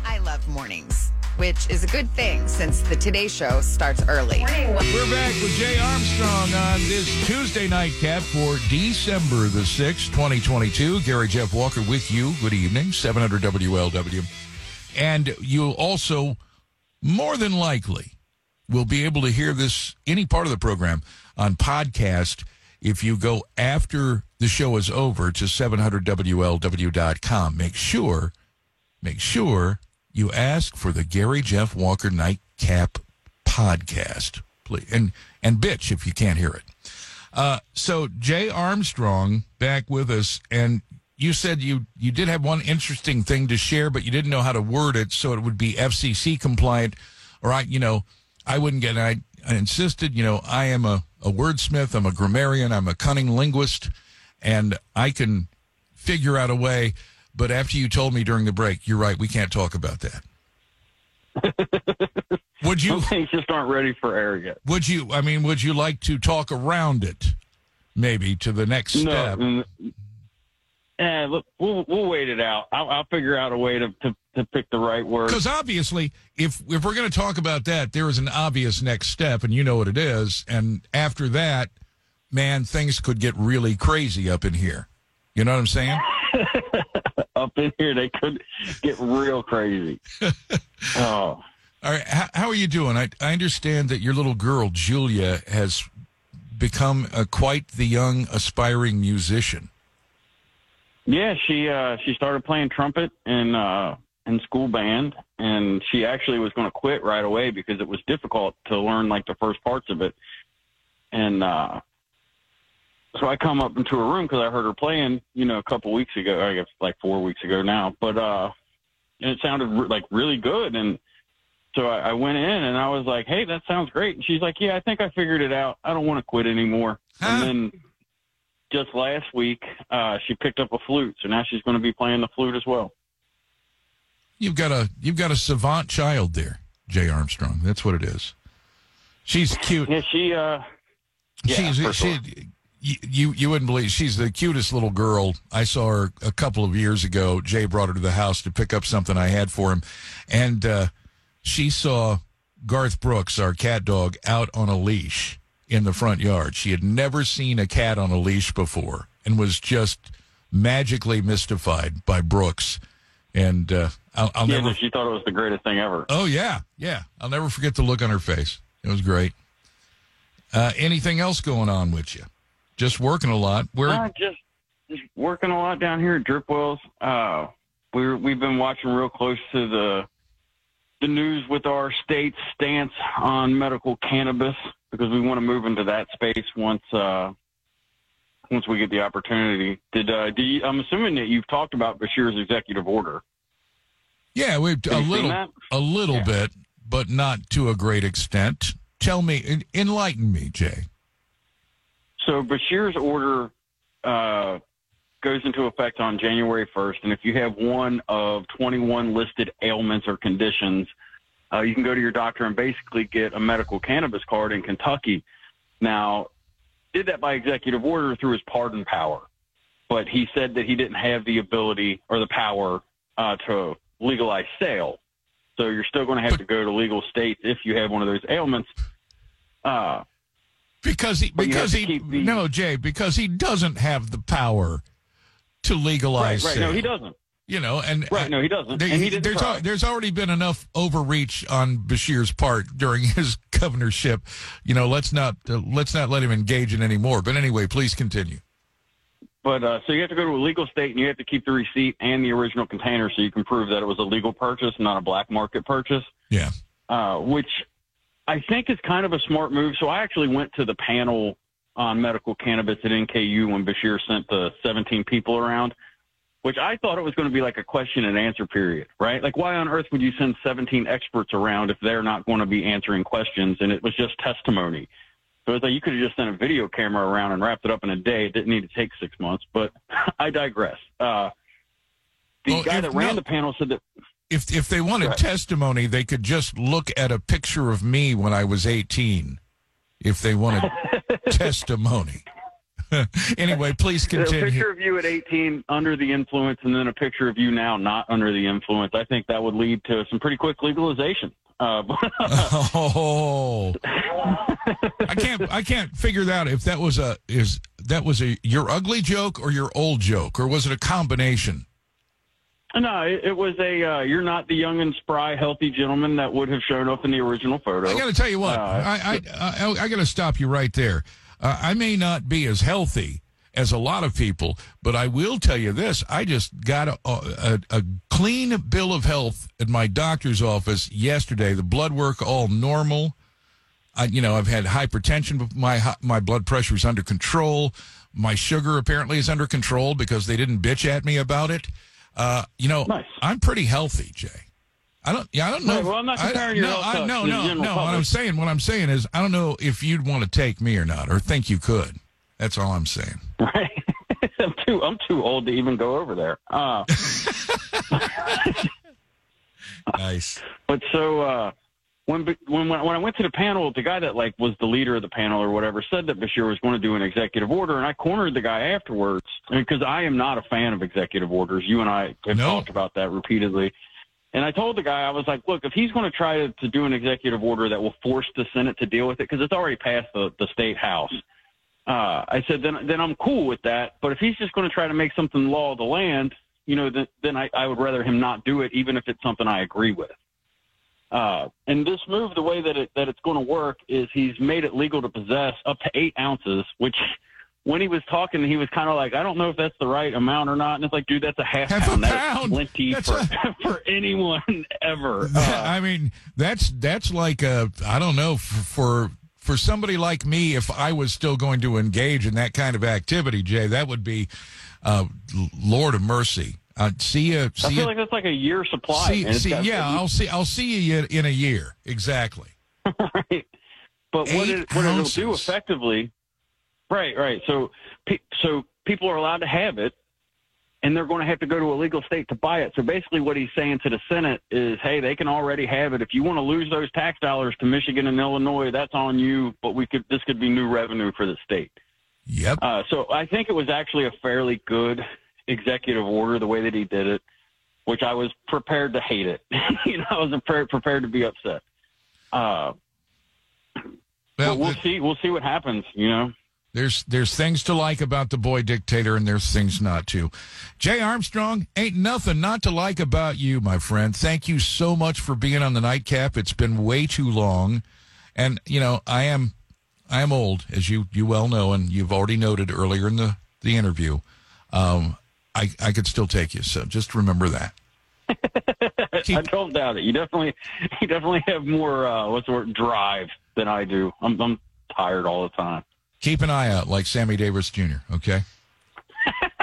I love mornings, which is a good thing since the Today Show starts early. We're back with Jay Armstrong on this Tuesday nightcap for December the 6th, 2022. Gary Jeff Walker with you. Good evening, 700 WLW. And you'll also, more than likely, will be able to hear this, any part of the program, on podcast if you go after the show is over to 700WLW.com. Make sure, make sure you ask for the Gary Jeff Walker Nightcap podcast, please, and and bitch if you can't hear it. Uh, so Jay Armstrong back with us, and you said you you did have one interesting thing to share, but you didn't know how to word it so it would be FCC compliant. Or I, you know, I wouldn't get. I, I insisted. You know, I am a a wordsmith. I'm a grammarian. I'm a cunning linguist, and I can figure out a way. But after you told me during the break, you're right. We can't talk about that. (laughs) would you? Some things just aren't ready for air yet. Would you? I mean, would you like to talk around it, maybe to the next step? No, mm, eh, look, we'll we'll wait it out. I'll, I'll figure out a way to, to, to pick the right word. Because obviously, if if we're going to talk about that, there is an obvious next step, and you know what it is. And after that, man, things could get really crazy up in here. You know what I'm saying? (laughs) Up in here, they could get real crazy. (laughs) oh, All right, how, how are you doing? I, I understand that your little girl Julia has become uh, quite the young aspiring musician. Yeah. She uh, she started playing trumpet in uh, in school band, and she actually was going to quit right away because it was difficult to learn like the first parts of it. And uh, so I come up into her room because I heard her playing, you know, a couple weeks ago. I guess like four weeks ago now. But uh, and it sounded re- like really good, and so I, I went in and I was like, "Hey, that sounds great." And she's like, "Yeah, I think I figured it out. I don't want to quit anymore." And then just last week, uh, she picked up a flute, so now she's going to be playing the flute as well. You've got a you've got a savant child there, Jay Armstrong. That's what it is. She's cute. Yeah, she. Uh, yeah, she's she, sure. you, you you wouldn't believe she's the cutest little girl. I saw her a couple of years ago. Jay brought her to the house to pick up something I had for him, and uh, she saw Garth Brooks, our cat dog, out on a leash in the front yard. She had never seen a cat on a leash before, and was just magically mystified by Brooks. And uh, I'll, I'll yeah, never. she thought it was the greatest thing ever. Oh yeah, yeah. I'll never forget the look on her face. It was great. Uh, anything else going on with you? Just working a lot. Where? Uh, just just working a lot down here at Drip Wells. Uh, we're we've been watching real close to the the news with our state's stance on medical cannabis because we want to move into that space once uh, once we get the opportunity. Did uh, do you, I'm assuming that you've talked about Beshear's executive order. Yeah, we a little, a little bit, but not to a great extent. Tell me, enlighten me, Jay. So Beshear's order uh, goes into effect on January 1st, and if you have one of 21 listed ailments or conditions, uh, you can go to your doctor and basically get a medical cannabis card in Kentucky. Now, did that by executive order through his pardon power, but he said that he didn't have the ability or the power uh, to legalize sale. So you're still going to have to go to legal states if you have one of those ailments. Uh, Because he, because he, the- no, Jay, because he doesn't have the power to legalize. right, right. No, he doesn't. You know, and Right, no, he doesn't. And he didn't there's al- there's already been enough overreach on Beshear's part during (laughs) his governorship. You know, let's not uh, let's not let him engage in any more. But anyway, please continue. But uh, so you have to go to a legal state and you have to keep the receipt and the original container so you can prove that it was a legal purchase, not a black market purchase. Yeah. Uh, which I think is kind of a smart move. So I actually went to the panel on medical cannabis at NKU when Bashir sent the 17 people around, which I thought it was going to be like a question and answer period, right? Like, why on earth would you send 17 experts around if they're not going to be answering questions and it was just testimony? So it's like you could have just sent a video camera around and wrapped it up in a day. It didn't need to take six months, but (laughs) I digress. Uh, the Well, guy if- that ran no. the panel said that If if they wanted testimony, they could just look at a picture of me when I was 18. If they wanted (laughs) testimony. (laughs) anyway, please continue. a picture of you at 18 under the influence and then a picture of you now not under the influence. I think that would lead to some pretty quick legalization. Uh, (laughs) oh, (laughs) I can't. I can't figure that out if that was a is that was a your ugly joke or your old joke or was it a combination? no, it, it was a uh, you're not the young and spry, healthy gentleman that would have shown up in the original photo. I got to tell you what. Uh, I I I, I got to stop you right there. Uh, I may not be as healthy as a lot of people, but I will tell you this: I just got a, a, a clean bill of health at my doctor's office yesterday. The blood work all normal. I, you know, I've had hypertension. but My my blood pressure is under control. My sugar apparently is under control because they didn't bitch at me about it. Uh, you know, I'm pretty healthy, Jay. I don't. Yeah, I don't know. Right, well, I'm not comparing I, your no, I, no, no, no. What I'm saying, what I'm saying is, I don't know if you'd want to take me or not, or think you could. That's all I'm saying. (laughs) Right. I'm too I'm too old to even go over there. Uh, (laughs) nice. But so uh, when when when I went to the panel, the guy that like was the leader of the panel or whatever said that Beshear was going to do an executive order, and I cornered the guy afterwards because I am not a fan of executive orders. You and I have talked about that repeatedly. And I told the guy, I was like, look, if he's going to try to, do an executive order that will force the Senate to deal with it, because it's already passed the, the state house, uh, I said, then, then I'm cool with that. But if he's just going to try to make something law of the land, you know, then, then I, I would rather him not do it, even if it's something I agree with. Uh, and this move, the way that it, that it's going to work is he's made it legal to possess up to eight ounces, which when he was talking, he was kind of like, I don't know if that's the right amount or not. And it's like, dude, that's a half, pound. That's plenty for, (laughs) for anyone ever. (laughs) Uh, I mean, that's that's like a I don't know for for somebody like me. If I was still going to engage in that kind of activity, Jay, that would be uh, Lord of mercy. Uh, see you. I feel you. like that's like a year supply. see, see, got- yeah, I'll see. I'll see you in a year. Exactly. (laughs) right. But what it what it'll do effectively, right, right. So pe- so people are allowed to have it, and they're going to have to go to a legal state to buy it. So basically, what he's saying to the Senate is, hey, they can already have it. If you want to lose those tax dollars to Michigan and Illinois, that's on you. But we could this could be new revenue for the state. Yep. Uh, so I think it was actually a fairly good executive order the way that he did it, which I was prepared to hate it. (laughs) you know, I was prepared prepared to be upset. Uh, but we'll see. We'll see what happens. You know. There's there's things to like about the boy dictator, and there's things not to. Jay Armstrong, ain't nothing not to like about you, my friend. Thank you so much for being on the nightcap. It's been way too long, and you know I am I am old, as you you well know, and you've already noted earlier in the the interview. Um, I I could still take you, so just remember that. (laughs) I don't doubt it. You definitely, you definitely have more uh, what's the word drive than I do. I'm, I'm tired all the time. Keep an eye out, like Sammy Davis Jr. Okay. (laughs)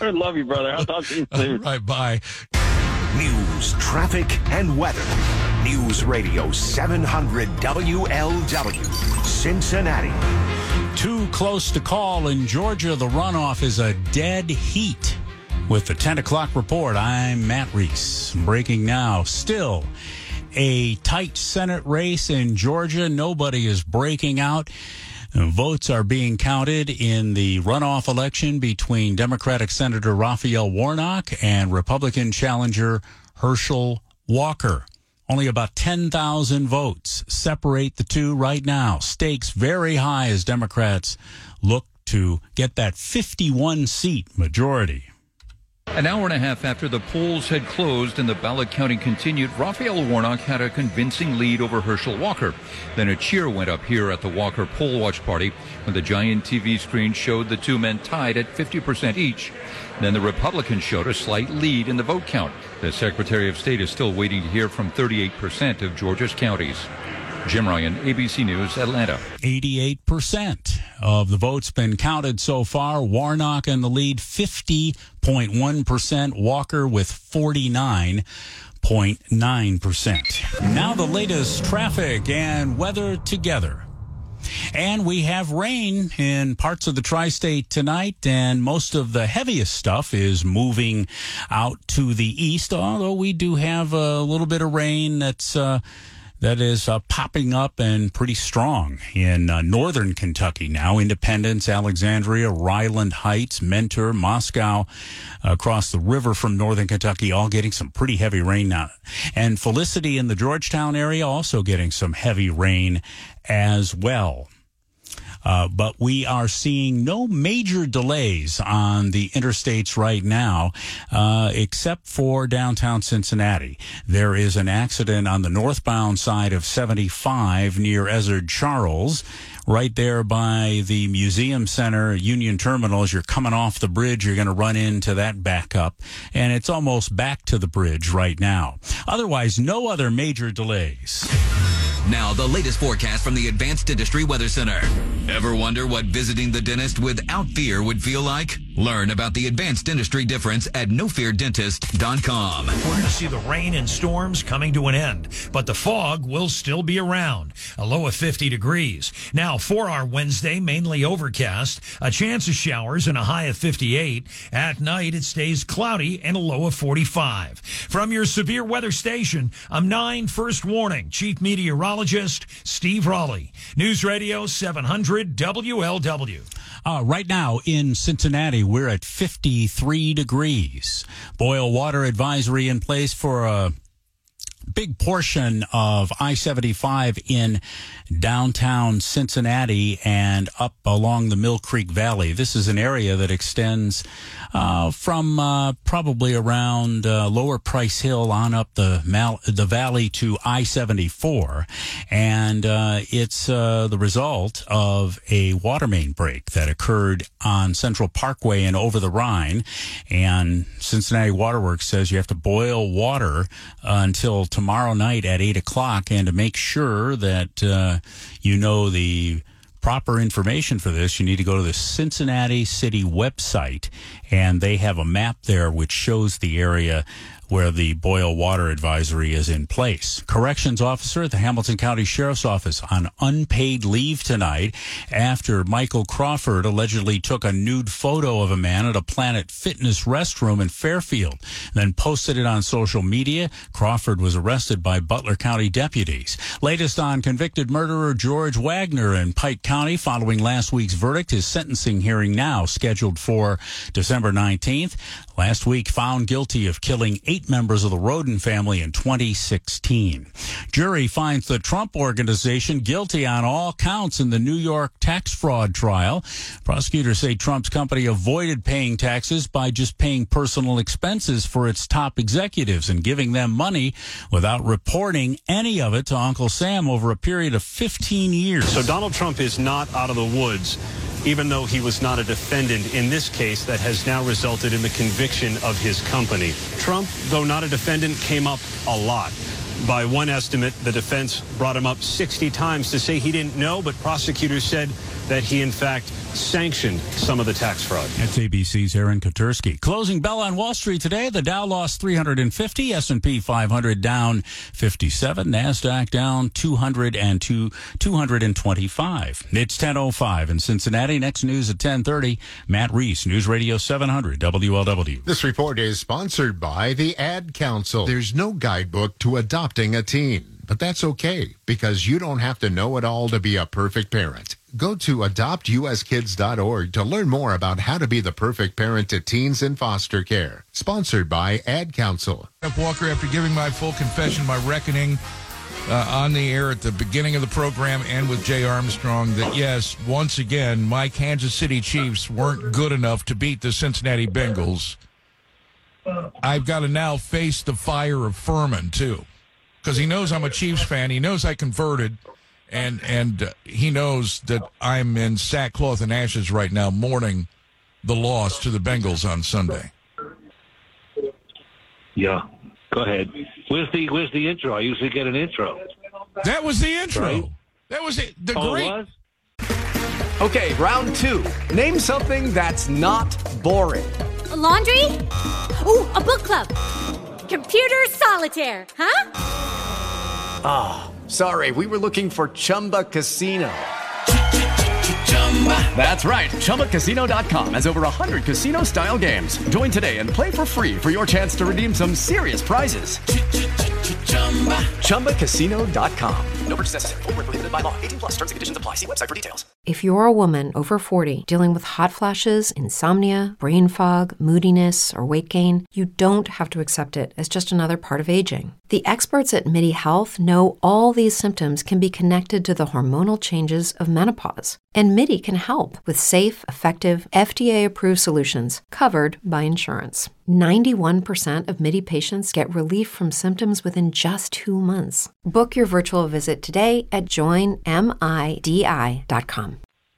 I love you, brother. I'll talk to you soon. Right. Bye. News, traffic, and weather. News Radio 700 WLW, Cincinnati. Too close to call in Georgia. The runoff is a dead heat. With the 10 o'clock report, I'm Matt Reese. Breaking now. Still a tight Senate race in Georgia. Nobody is breaking out. Votes are being counted in the runoff election between Democratic Senator Raphael Warnock and Republican challenger Herschel Walker. Only about 10,000 votes separate the two right now. Stakes very high as Democrats look to get that 51 seat majority. An hour and a half after the polls had closed and the ballot counting continued, Raphael Warnock had a convincing lead over Herschel Walker. Then a cheer went up here at the Walker poll watch party when the giant TV screen showed the two men tied at 50% each. Then the Republicans showed a slight lead in the vote count. The Secretary of State is still waiting to hear from 38% of Georgia's counties. Jim Ryan, ABC News, Atlanta. 88% of the votes been counted so far. Warnock in the lead, 50.1%. Walker with 49.9%. Now the latest traffic and weather together. And we have rain in parts of the tri state tonight, and most of the heaviest stuff is moving out to the east, although we do have a little bit of rain that's. Uh, that is uh, popping up and pretty strong in uh, northern Kentucky now. Independence, Alexandria, Ryland Heights, Mentor, Moscow, across the river from northern Kentucky, all getting some pretty heavy rain now. And Felicity in the Georgetown area also getting some heavy rain as well. Uh, but we are seeing no major delays on the interstates right now, uh, except for downtown Cincinnati. There is an accident on the northbound side of 75 near Ezzard Charles. Right there by the Museum Center Union Terminal, as you're coming off the bridge, you're going to run into that backup. And it's almost back to the bridge right now. Otherwise, no other major delays. Now, the latest forecast from the Advanced Dentistry Weather Center. Ever wonder what visiting the dentist without fear would feel like? Learn about the advanced dentistry difference at nofeardentist.com. We're going to see the rain and storms coming to an end, but the fog will still be around. A low of 50 degrees. Now, for our Wednesday, mainly overcast, a chance of showers and a high of 58. At night, it stays cloudy and a low of 45. From your severe weather station, I'm 9 First Warning, Chief Meteorologist Steve Raleigh. News Radio 700 WLW. Uh, right now in Cincinnati, we're at 53 degrees. Boil water advisory in place for a big portion of I 75 in downtown Cincinnati and up along the Mill Creek Valley. This is an area that extends uh, from uh, probably around uh, Lower Price Hill on up the Mal- the valley to I 74, and uh, it's uh, the result of a water main break that occurred on Central Parkway and over the Rhine. And Cincinnati Waterworks says you have to boil water until tomorrow night at eight o'clock, and to make sure that you know the proper information for this, you need to go to the Cincinnati City website, and they have a map there which shows the area where the boil water advisory is in place. Corrections officer at the Hamilton County Sheriff's Office on unpaid leave tonight after Michael Crawford allegedly took a nude photo of a man at a Planet Fitness restroom in Fairfield, then posted it on social media. Crawford was arrested by Butler County deputies. Latest on convicted murderer George Wagner in Pike County following last week's verdict. His sentencing hearing now scheduled for December 19th. Last week found guilty of killing eight members of the Rhoden family in 2016. Jury finds the Trump organization guilty on all counts in the New York tax fraud trial. Prosecutors say Trump's company avoided paying taxes by just paying personal expenses for its top executives and giving them money without reporting any of it to Uncle Sam over a period of 15 years. So Donald Trump is not out of the woods even though he was not a defendant in this case that has now resulted in the conviction of his company. Trump, though not a defendant, came up a lot. By one estimate, the defense brought him up 60 times to say he didn't know, but prosecutors said that he, in fact, sanctioned some of the tax fraud. That's ABC's Aaron Katersky. Closing bell on Wall Street today. The Dow lost 350, S&P 500 down 57, Nasdaq down 202, 225. It's 10:05 in Cincinnati. Next news at 10:30. Matt Reese, News Radio 700 WLW. This report is sponsored by the Ad Council. There's no guidebook to adopting a teen. But that's okay because you don't have to know it all to be a perfect parent. Go to adoptuskids.org to learn more about how to be the perfect parent to teens in foster care. Sponsored by Ad Council. Walker, after giving my full confession, my reckoning uh, on the air at the beginning of the program and with Jay Armstrong, that yes, once again, my Kansas City Chiefs weren't good enough to beat the Cincinnati Bengals. I've got to now face the fire of Furman, too because he knows I'm a Chiefs fan. He knows I converted, and and uh, he knows that I'm in sackcloth and ashes right now, mourning the loss to the Bengals on Sunday. Yeah, go ahead. Where's the Where's the intro? I usually get an intro. That was the intro. Right? That was it. The Oh, it great. was? Okay, round two. Name something that's not boring. A laundry? Ooh, a book club. Computer solitaire, huh? Ah, sorry, we were looking for Chumba Casino. That's right. ChumbaCasino.com has over 100 casino style games. Join today and play for free for your chance to redeem some serious prizes. ChumbaCasino.com. No purchase necessary. Void where prohibited by law. 18 plus terms and conditions apply. See website for details. If you're a woman over 40 dealing with hot flashes, insomnia, brain fog, moodiness, or weight gain, you don't have to accept it as just another part of aging. The experts at MIDI Health know all these symptoms can be connected to the hormonal changes of menopause. And MIDI can help with safe, effective, FDA approved solutions covered by insurance. 91% of MIDI patients get relief from symptoms within just two months. Book your virtual visit today at joinmidi.com.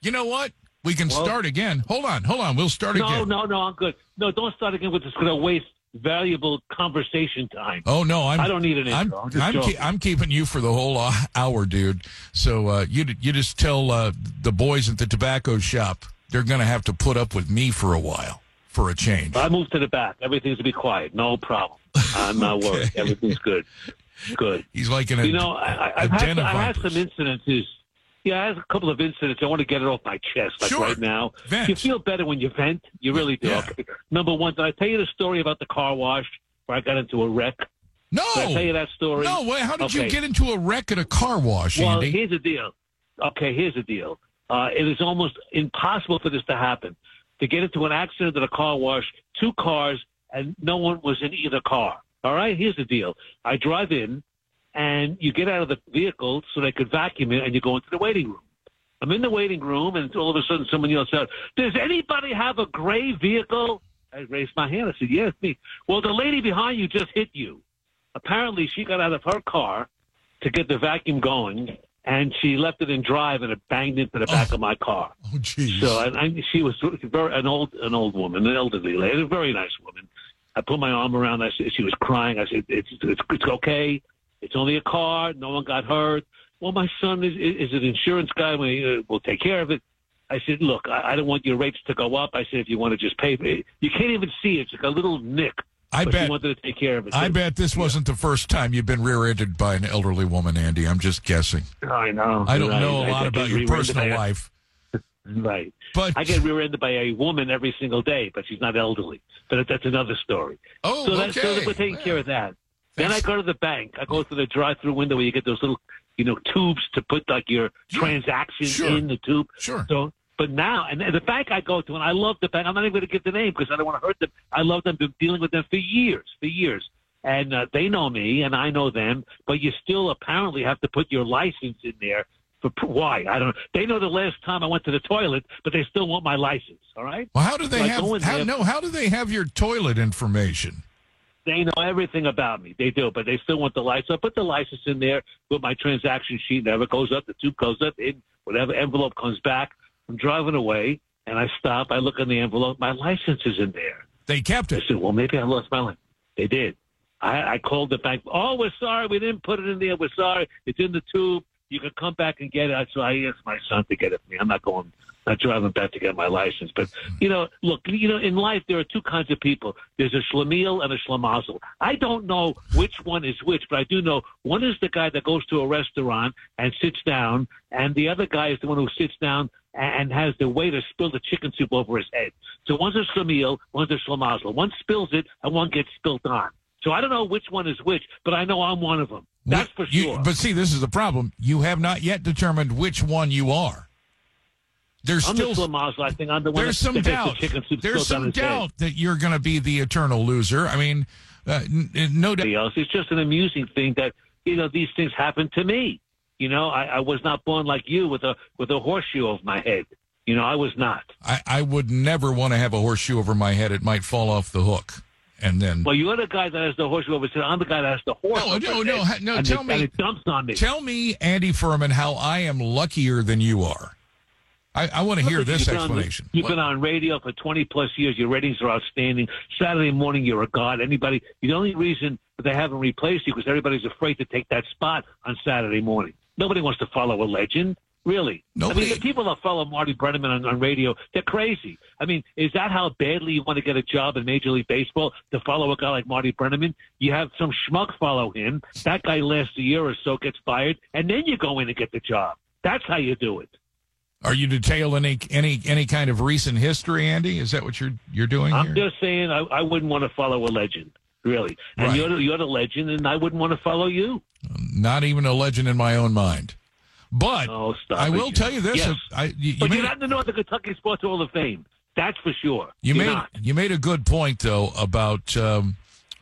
You know what? We can start again. Hold on, hold on. We'll start no, again. no, no. No, I'm good. No, don't start again with this. Going to waste valuable conversation time. Oh no, I'm. I don't need an I'm, intro. I'm I'm, ke- I'm keeping you for the whole hour, dude. So uh, you you just tell uh, the boys at the tobacco shop they're going to have to put up with me for a while for a change. I moved to the back. Everything's going to be quiet. No problem. I'm not worried. (laughs) Everything's good. Good. He's like in a, you know, I, have had, den of I had some incidences. Yeah, I had a couple of incidents. I want to get it off my chest, like Sure. right now. Vent. You feel better when you vent. You really do. Yeah. Okay. Number one, did I tell you the story about the car wash where I got into a wreck? No. Did I tell you that story? No, wait, how did you get into a wreck at a car wash, Well, Andy? here's the deal. Okay, here's the deal. Uh, it is almost impossible for this to happen. To get into an accident at a car wash, two cars, and no one was in either car. All right, here's the deal. I drive in, and you get out of the vehicle so they could vacuum it, and you go into the waiting room. I'm in the waiting room, and all of a sudden someone yells out, Does anybody have a gray vehicle? I raised my hand. I said, Yes, me. Well, the lady behind you just hit you. Apparently, she got out of her car to get the vacuum going, and she left it in drive, and it banged into the back oh. of my car. Oh, jeez. So and I, she was very an old an old woman, an elderly lady, a very nice woman. I put my arm around. her. I said she was crying. I said it's it's, it's okay. It's only a car. No one got hurt. Well, my son is is an insurance guy. We uh, will take care of it. I said, look, I, I don't want your rates to go up. I said, if you want to just pay, me. you can't even see it. It's like a little nick. I but bet- she wanted to take care of it. I So- bet this wasn't the first time you've been rear-ended by an elderly woman, Andy. I'm just guessing. I know. I don't Right. know a I- lot I about your personal a- life. (laughs) Right. But I get rear-ended by a woman every single day, but she's not elderly. But that's another story. Oh, so that's, okay. so we're taking care of that. Then I go to the bank. I go through the drive-through window where you get those little, you know, tubes to put like your transactions Sure. in the tube. Sure. So, but now, and the bank I go to, and I love the bank. I'm not even going to give the name because I don't want to hurt them. I love them. Been dealing with them for years, for years. And uh, they know me, and I know them. But you still apparently have to put your license in there. For why? I don't. know. They know the last time I went to the toilet, but they still want my license. All right. Well, how do they So have? How, there- no, how do they have your toilet information? They know everything about me. They do, but they still want the license. I put the license in there with my transaction sheet. Never goes up. The tube goes up. In whatever envelope comes back. I'm driving away, and I stop. I look in the envelope. My license is in there. They kept it. I said, "Well, maybe I lost my license." They did. I, I called the bank. Oh, we're sorry. We didn't put it in there. We're sorry. It's in the tube. You can come back and get it. So I asked my son to get it for me. I'm not going, not driving back to get my license. But, you know, look, you know, in life, there are two kinds of people. There's a schlemiel and a schlemazel. I don't know which one is which, but I do know one is the guy that goes to a restaurant and sits down, and the other guy is the one who sits down and has the waiter spill the chicken soup over his head. So one's a schlemiel, one's a schlemazel. One spills it, and one gets spilt on. So I don't know which one is which, but I know I'm one of them. That's for You- sure. but see, this is the problem. You have not yet determined which one you are. There's I'm still. I think I'm the one there's some doubt. The chicken soup There's some doubt that you're going to be the eternal loser. I mean, uh, n- n- no doubt. It's just an amusing thing that you know these things happen to me. You know, I, I was not born like you with a with a horseshoe over my head. You know, I was not. I, I would never want to have a horseshoe over my head. It might fall off the hook, and then Well, you're the guy that has the horseshoe over his head. I'm the guy that has the horse. No, over no, his no, no, tell it, me- And it dumps on me. tell me, Andy Furman, how I am luckier than you are. I, I want to hear this you've been on- explanation. you've been on radio for 20 plus years. Your ratings are outstanding. Saturday morning, you're a god. Anybody, the only reason that they haven't replaced you because everybody's afraid to take that spot on Saturday morning. Nobody wants to follow a legend. Really? I mean, the people that follow Marty Brennaman on, on radio, they're crazy. I mean, is that how badly you want to get a job in Major League Baseball to follow a guy like Marty Brennaman? You have some schmuck follow him. That guy lasts a year or so, gets fired, and then you go in and get the job. That's how you do it. Are you detailing any any any kind of recent history, Andy? Is that what you're you're doing I'm here? just saying, I, I wouldn't want to follow a legend, really. And Right. you're the, you're the legend, and I wouldn't want to follow you. Not even a legend in my own mind. But Oh, I it. will tell you this: Yes. I, you, you but you're not in the Northern Kentucky Sports Hall of Fame. That's for sure. You You're made not. you made a good point though about um,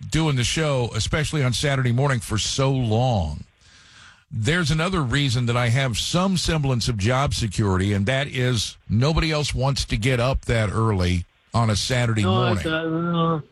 doing the show, especially on Saturday morning, for so long. There's another reason that I have some semblance of job security, and that is nobody else wants to get up that early on a Saturday No, morning.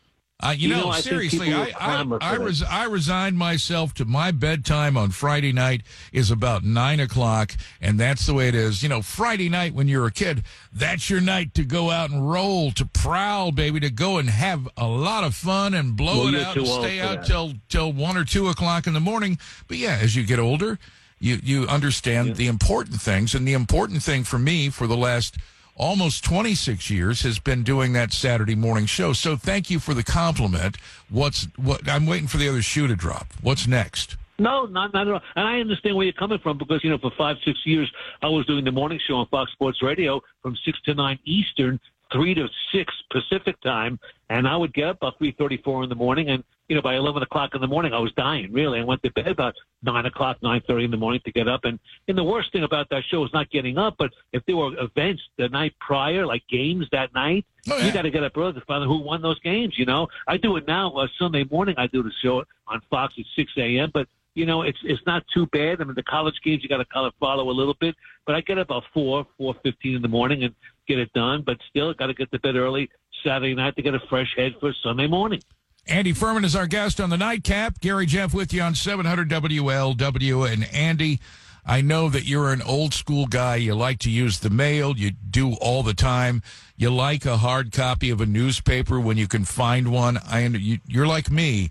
Uh, Uh, you, know, I seriously, I I, I, res- I resigned myself to my bedtime on Friday night is about nine o'clock, and that's the way it is. You know, Friday night when you're a kid, that's your night to go out and roll, to prowl, baby, to go and have a lot of fun and blow Well, it out and stay out that. till till one or two o'clock in the morning. But yeah, as you get older, you you understand the important things, and the important thing for me for the last almost 26 years has been doing that Saturday morning show. So thank you for the compliment. What's what I'm waiting for the other shoe to drop. What's next? No, not not at all. And I understand where you're coming from because you know for five six years I was doing the morning show on Fox Sports Radio from six to nine Eastern, three to six Pacific time, and I would get up about three thirty four in the morning, and you know by eleven o'clock in the morning I was dying really. I went to bed about nine o'clock, nine thirty in the morning to get up, and and the worst thing about that show is not getting up, but if there were events the night prior, like games that night, you got to get up early to find out who won those games. You know, I do it now. Uh, Sunday morning I do the show on Fox at six a.m., but you know, it's it's not too bad. I mean, the college games you got to kind of follow a little bit, but I get up about four, four fifteen in the morning and get it done. But still, got to get to bed early Saturday night to get a fresh head for Sunday morning. Andy Furman is our guest on the nightcap. Gary Jeff with you on 700 WLW. And Andy, I know that you're an old school guy. You like to use the mail. You do all the time. You like a hard copy of a newspaper when you can find one. I you, you're like me,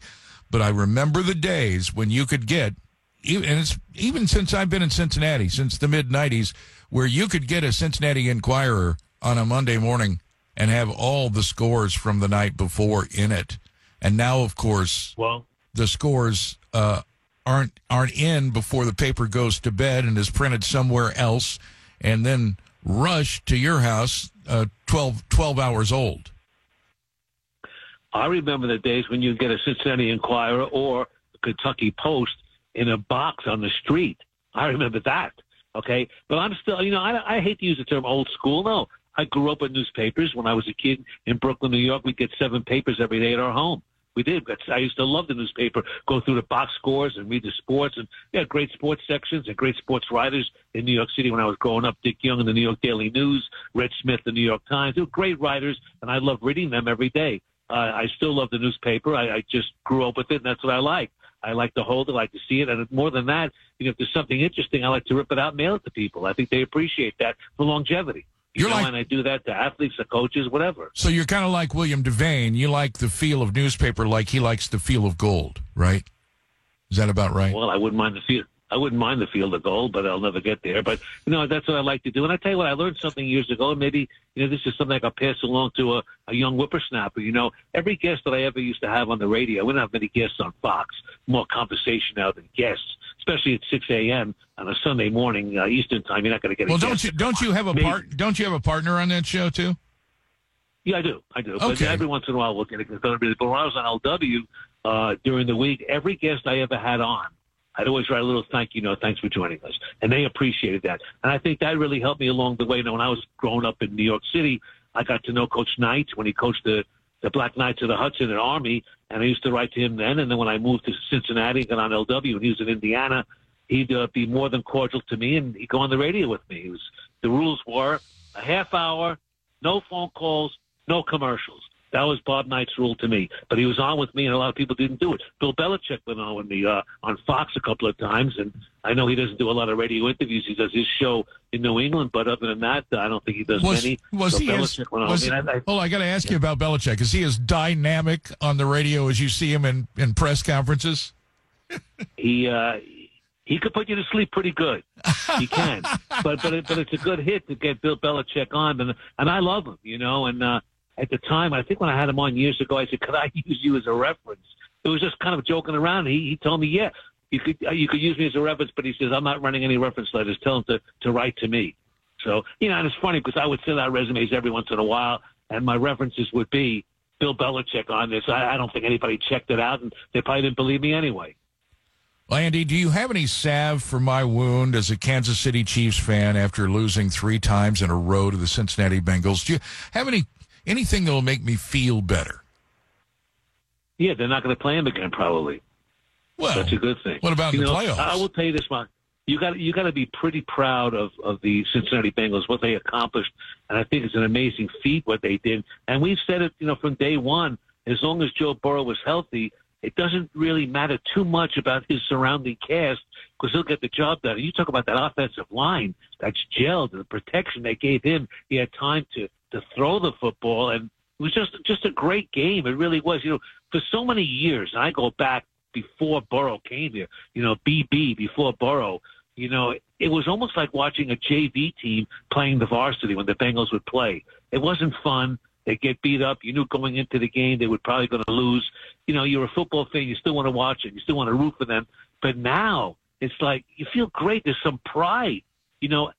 but I remember the days when you could get and it's even since I've been in Cincinnati since the mid '90s, where you could get a Cincinnati Enquirer on a Monday morning and have all the scores from the night before in it. And now, of course, well, the scores uh, aren't aren't in before the paper goes to bed and is printed somewhere else, and then rushed to your house uh, 12, 12 hours old. I remember the days when you'd get a Cincinnati Enquirer or a Kentucky Post in a box on the street. I remember that. Okay, but I'm still, you know, I, I hate to use the term old school. No, I grew up with newspapers. When I was a kid in Brooklyn, New York, we'd get seven papers every day at our home. We did. I used to love the newspaper. Go through the box scores and read the sports, and yeah, great sports sections and great sports writers in New York City when I was growing up. Dick Young in the New York Daily News, Red Smith, the New York Times. They were great writers, and I love reading them every day. Uh, I still love the newspaper. I, I just grew up with it, and that's what I like. I like to hold it, I like to see it, and more than that, you know, if there's something interesting, I like to rip it out and mail it to people. I think they appreciate that for longevity. You You're know, like- and I do that to athletes, to coaches, whatever. So you're kind of like William Devane. You like the feel of newspaper like he likes the feel of gold, right? Is that about right? Well, I wouldn't mind the feel. I wouldn't mind the field of gold, but I'll never get there. But you know, that's what I like to do. And I tell you what, I learned something years ago, and maybe you know this is something I could pass along to a, a young whippersnapper. You know, every guest that I ever used to have on the radio, we don't have many guests on Fox. More conversation now than guests, especially at 6 a.m. on a Sunday morning uh, Eastern time. You're not going to get. A Well, don't you don't you have a part? Don't you have a partner on that show too? Yeah, I do. I do. But Okay. every once in a while we'll get it. But when I was on LW uh, during the week, every guest I ever had on, I'd always write a little thank you note, thanks for joining us. And they appreciated that. And I think that really helped me along the way. You know, when I was growing up in New York City, I got to know Coach Knight when he coached the, the Black Knights of the Hudson and Army. And I used to write to him then. And then when I moved to Cincinnati and got on LW and he was in Indiana, he'd uh, be more than cordial to me and he'd go on the radio with me. It was, the rules were a half hour, no phone calls, no commercials. That was Bob Knight's rule to me. But he was on with me, and a lot of people didn't do it. Bill Belichick went on with me uh, on Fox a couple of times, and I know he doesn't do a lot of radio interviews. He does his show in New England, but other than that, I don't think he does Was, many. was so he as, went on was, with me. and I, I, well, I got to ask you about Belichick. Is he as dynamic on the radio as you see him in, in press conferences? (laughs) he uh, he could put you to sleep pretty good. He can, (laughs) but but it, but it's a good hit to get Bill Belichick on, and and I love him, you know. And uh, at the time, I think when I had him on years ago, I said, "Could I (laughs) use you as a reference?" It was just kind of joking around. He he told me, "Yeah, you could uh, you could use me as a reference," but he says, "I'm not running any reference letters. Tell him to to write to me." So you know, and it's funny because I would send out resumes every once in a while, and my references would be Bill Belichick on this. I, I don't think anybody checked it out, and they probably didn't believe me anyway. Well, Andy, do you have any salve for my wound as a Kansas City Chiefs fan after losing three times in a row to the Cincinnati Bengals? Do you have any anything that will make me feel better? Yeah, they're not going to play him again, probably. Well, that's a good thing. what about you the know, playoffs? I will tell you this, Mark. You got you got to be pretty proud of of the Cincinnati Bengals what they accomplished, and I think it's an amazing feat what they did. And we've said it, you know, from day one. as long as Joe Burrow was healthy, it doesn't really matter too much about his surrounding cast because he'll get the job done. You talk about that offensive line that's gelled and the protection they gave him. He had time to to throw the football, and it was just just a great game. It really was. You know, for so many years, and I go back before Burrow came here. You know, BB before Burrow. You know, it was almost like watching a JV team playing the varsity when the Bengals would play. It wasn't fun. They get beat up. You knew going into the game they were probably going to lose. You know, you're a football fan. You still want to watch it. You still want to root for them. But now it's like you feel great. There's some pride. You know,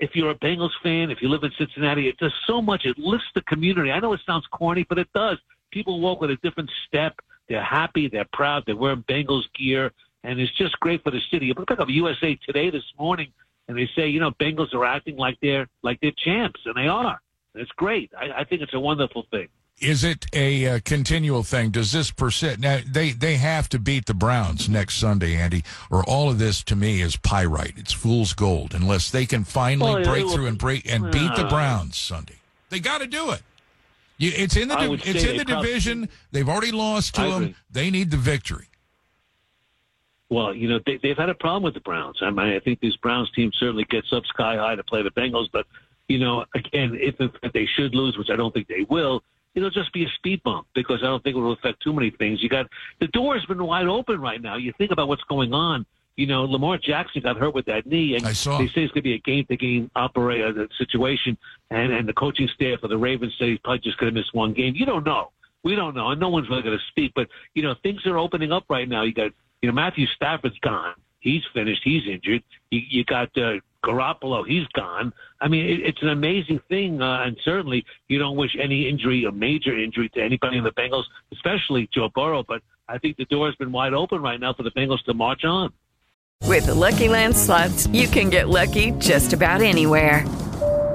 if you're a Bengals fan, if you live in Cincinnati, it does so much. It lifts the community. I know it sounds corny, but it does. People walk with a different step. They're happy. They're proud. They're wearing Bengals gear, and it's just great for the city. You pick up USA Today this morning, and they say, you know, Bengals are acting like they're like they're champs, and they are. It's great. I, I think it's a wonderful thing. Is it a uh, continual thing? Does this persist? Now they they have to beat the Browns next Sunday, Andy, or all of this to me is pyrite. It's fool's gold unless they can finally Well, break will- through and break and beat the Uh, Browns Sunday. They got to do it. You, it's in the it's in the division. They've already lost to I them. agree. They need the victory. Well, you know, they, they've had a problem with the Browns. I mean, I think this Browns team certainly gets up sky high to play the Bengals, but you know, again, if, if they should lose, which I don't think they will, it'll just be a speed bump because I don't think it will affect too many things. You got the door has been wide open right now. You think about what's going on. You know, Lamar Jackson got hurt with that knee, and they say it's going to be a game-to-game operate uh, situation. And and the coaching staff of the Ravens say he's probably just going to miss one game. You don't know. We don't know, and no one's really going to speak. But you know, things are opening up right now. You got you know Matthew Stafford's gone. He's finished. He's injured. You, you got uh, Garoppolo. He's gone. I mean, it, it's an amazing thing, uh, and certainly you don't wish any injury, a major injury, to anybody in the Bengals, especially Joe Burrow. But I think the door has been wide open right now for the Bengals to march on. With the Lucky Land slots, you can get lucky just about anywhere.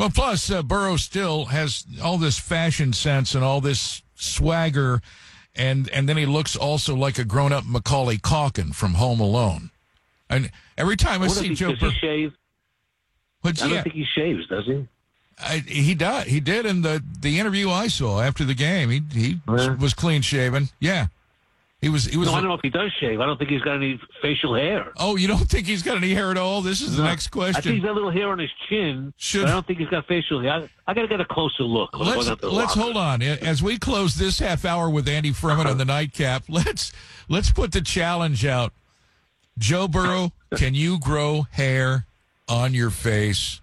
Well, plus uh, Burrow still has all this fashion sense and all this swagger, and and then he looks also like a grown up Macaulay Culkin from Home Alone. And every time I What see he, Joe does Burrow, he shave? I don't yeah. think he shaves, does he? I, he did. He did in the the interview I saw after the game. He he was clean shaven. Yeah, he was. He was. no, I don't know if he does shave. I don't think he's got any facial hair. Oh, you don't think he's got any hair at all? This is the No. next I think he's question. got a little hair on his chin. Should- I don't think he's got facial hair. I, I got to get a closer look. Let's go down to the let's hold on as we close this half hour with Andy Furman on the nightcap. (laughs) Let's let's put the challenge out. Joe Burrow, can you grow hair on your face?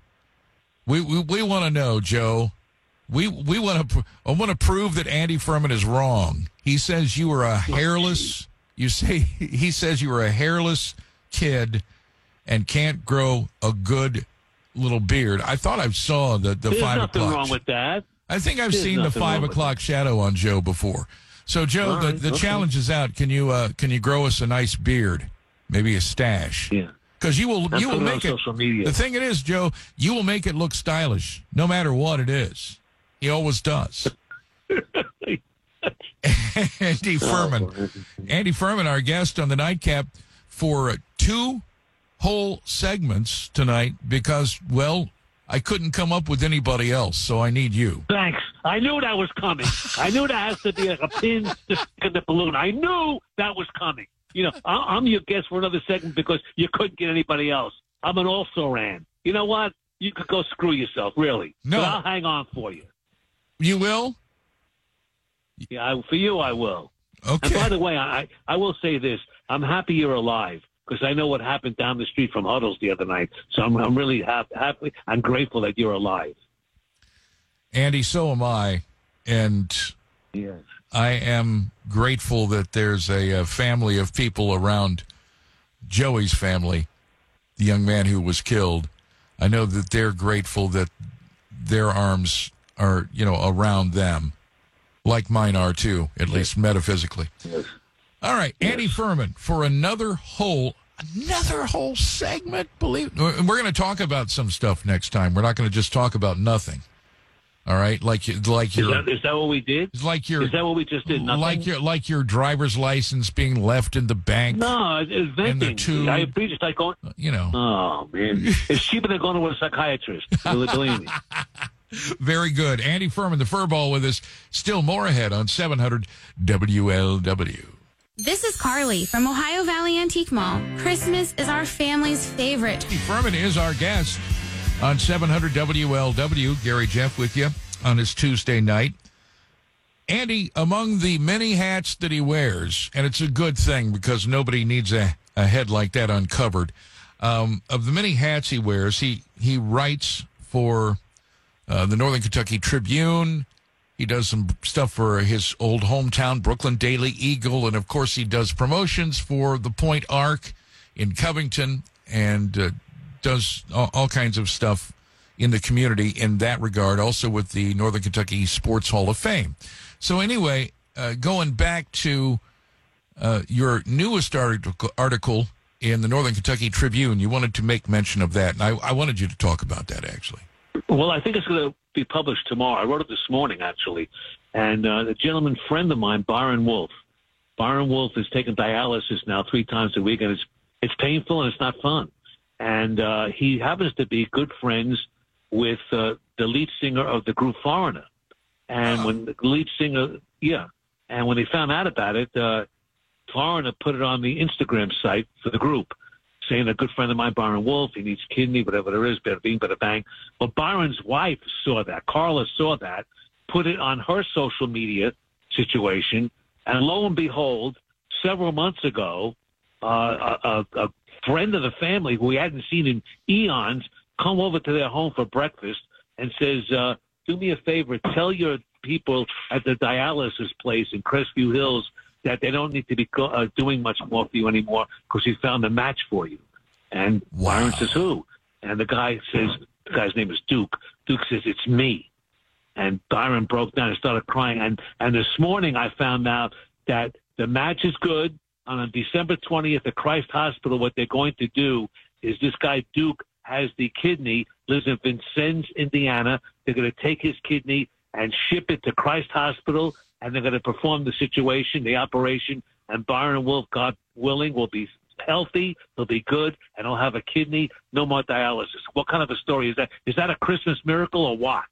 We we, we want to know, Joe. We we want to I want to prove that Andy Furman is wrong. He says you are a hairless. You say (laughs) he says you are a hairless kid and can't grow a good little beard. I thought I saw the the There's five nothing o'clock. wrong with that. I think I've There's seen the five o'clock shadow on Joe before. So Joe, All the, the okay. challenge is out. Can you uh, can you grow us a nice beard, maybe a stash? Yeah. Because you will I'll you will put it on make it. media. The thing it is, Joe, you will make it look stylish, no matter what it is. He always does. (laughs) Andy Furman, Andy Furman, our guest on the nightcap for uh, two whole segments tonight because, well, I couldn't come up with anybody else, so I need you. Thanks. I knew that was coming. I knew that has to be like a pin to stick in the balloon. I knew that was coming. You know, I- I'm your guest for another segment because you couldn't get anybody else. I'm an also ran. You know what? You could go screw yourself, really. No. But I'll hang on for you. You will? Yeah, I, for you, I will. Okay. And by the way, I I will say this: I'm happy you're alive because I know what happened down the street from Huddles the other night. So I'm, I'm really happy, happy. I'm grateful that you're alive. Andy, so am I. And Yes. I am grateful that there's a, a family of people around Joey's family, the young man who was killed. I know that they're grateful that their arms are, you know, around them, like mine are too, at least metaphysically. Yes. All right, Andy Furman for another whole another whole segment. Believe we're going to talk about some stuff next time. We're not going to just talk about nothing. All right, like you- like Is your that, is that what we did? Like your Is that what we just did? Nothing? like your like your driver's license being left in the bank. No, it's In the venting. tube. I appreciate like going. You know. Oh man, it's cheaper than going to a psychiatrist. Believe me. (laughs) (laughs) Very good. Andy Furman, the furball with us. Still more ahead on 700 WLW. This is Carly from Ohio Valley Antique Mall. Christmas is our family's favorite. Andy Furman is our guest on 700 WLW. Gary Jeff with you on his Tuesday night. Andy, among the many hats that he wears, and it's a good thing because nobody needs a, a head like that uncovered. Um, of the many hats he wears, he, he writes for uh, the Northern Kentucky Tribune. He does some stuff for his old hometown, Brooklyn Daily Eagle. And of course, he does promotions for the Point Arc in Covington and uh, does all, all kinds of stuff in the community in that regard, also with the Northern Kentucky Sports Hall of Fame. So, anyway, uh, going back to uh, your newest article, article in the Northern Kentucky Tribune, you wanted to make mention of that. And I, I wanted you to talk about that, actually. Well, I think it's going to be published tomorrow. I wrote it this morning, actually. And uh, a gentleman friend of mine, Byron Wolf. Byron Wolf is taking dialysis now three times a week, and it's it's painful and it's not fun. And uh, he happens to be good friends with uh, the lead singer of the group Foreigner. And when the lead singer, yeah, and when they found out about it, uh, Foreigner put it on the Instagram site for the group saying a good friend of mine, Byron Wolf, he needs kidney, whatever there is, better bing, better bang. Well, Byron's wife saw that. Carla saw that, put it on her social media situation, and lo and behold, several months ago, uh, a, a, a friend of the family who we hadn't seen in eons come over to their home for breakfast and says, uh, "Do me a favor, tell your people at the dialysis place in Crestview Hills that they don't need to be uh, doing much more for you anymore because we found a match for you." And Byron says, "Who?" And the guy says, "The guy's name is Duke." Duke says, "It's me." And Byron broke down and started crying. And and this morning I found out that the match is good. And on December 20th at Christ Hospital, what they're going to do is this guy Duke has the kidney, lives in Vincennes, Indiana. They're going to take his kidney and ship it to Christ Hospital, and they're going to perform the situation, the operation. And Byron Wolf, God willing, will be healthy, he'll be good, and he'll have a kidney, no more dialysis. What kind of a story is that? Is that a Christmas miracle or what?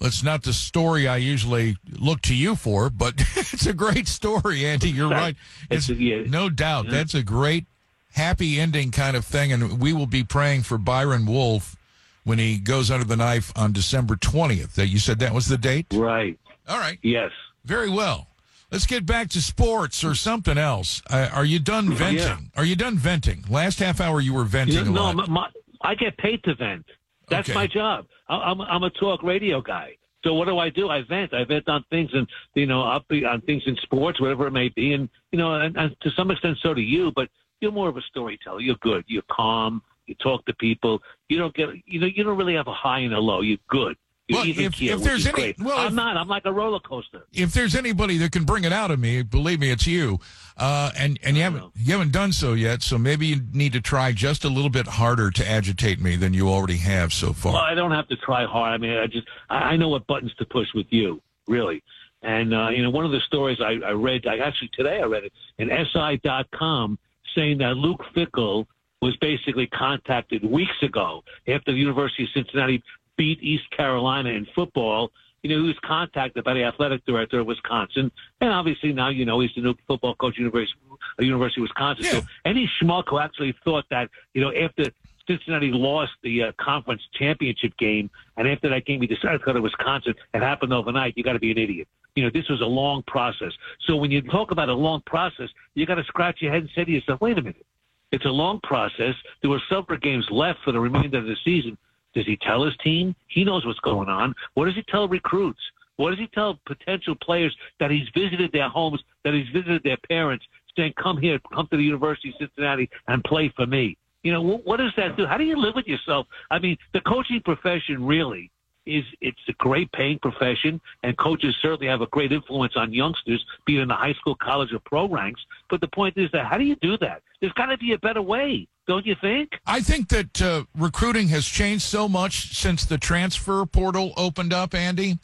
It's not the story I usually look to you for, but (laughs) it's a great story, Andy. You're right. It's, no doubt. That's a great, happy ending kind of thing. And we will be praying for Byron Wolf when he goes under the knife on December 20th. That You said that was the date? Right. All right. Yes. Very well. Let's get back to sports or something else. Uh, are you done venting? Yeah. Are you done venting? Last half hour you were venting a no, lot. my, my, I get paid to vent. That's Okay. my job. I, I'm, I'm a talk radio guy. So what do I do? I vent. I vent on things and you know up on things in sports, whatever it may be, and you know, and, and to some extent, so do you. But you're more of a storyteller. You're good. You're calm. You talk to people. You don't get. You know, you don't really have a high and a low. You're good. Well, if- if there's any- great. well, I'm if- not. I'm like a roller coaster. if there's anybody that can bring it out of me, believe me, it's you. Uh, and and you haven't you haven't done so yet. So maybe you need to try just a little bit harder to agitate me than you already have so far. Well, I don't have to try hard. I mean, I just I, I know what buttons to push with you, really. And uh, you know, one of the stories I, I read, I actually today I read it in SI.com, saying that Luke Fickell was basically contacted weeks ago after the University of Cincinnati beat East Carolina in football. You know, he was contacted by the athletic director of Wisconsin, and obviously now you know he's the new football coach, University, uh, University of Wisconsin. So any schmuck who actually thought that, you know, after Cincinnati lost the uh, conference championship game, and after that game, he decided to go to Wisconsin. It happened overnight. You got to be an idiot. You know, this was a long process. So when you talk about a long process, you got to scratch your head and say to yourself, "Wait a minute, it's a long process. There were several games left for the remainder of the season. Does he tell his team? He knows what's going on. What does he tell recruits? What does he tell potential players that he's visited their homes, that he's visited their parents, saying, "Come here, come to the University of Cincinnati and play for me." You know, what, what does that do? How do you live with yourself? I mean, the coaching profession really is it's a great paying profession, and coaches certainly have a great influence on youngsters, be it in the high school, college, or pro ranks. But the point is that how do you do that? There's got to be a better way, don't you think? I think that uh, recruiting has changed so much since the transfer portal opened up, Andy.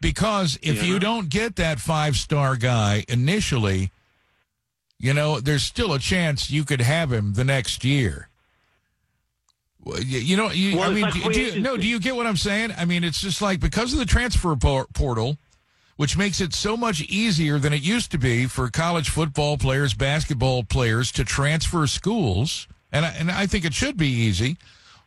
Because if Yeah. you don't get that five star guy initially, you know, there's still a chance you could have him the next year. Well, You know, you, Well, I mean, like do, no, do you get what I'm saying? I mean, it's just like because of the transfer por- portal, which makes it so much easier than it used to be for college football players, basketball players to transfer schools. And I, and I think it should be easy.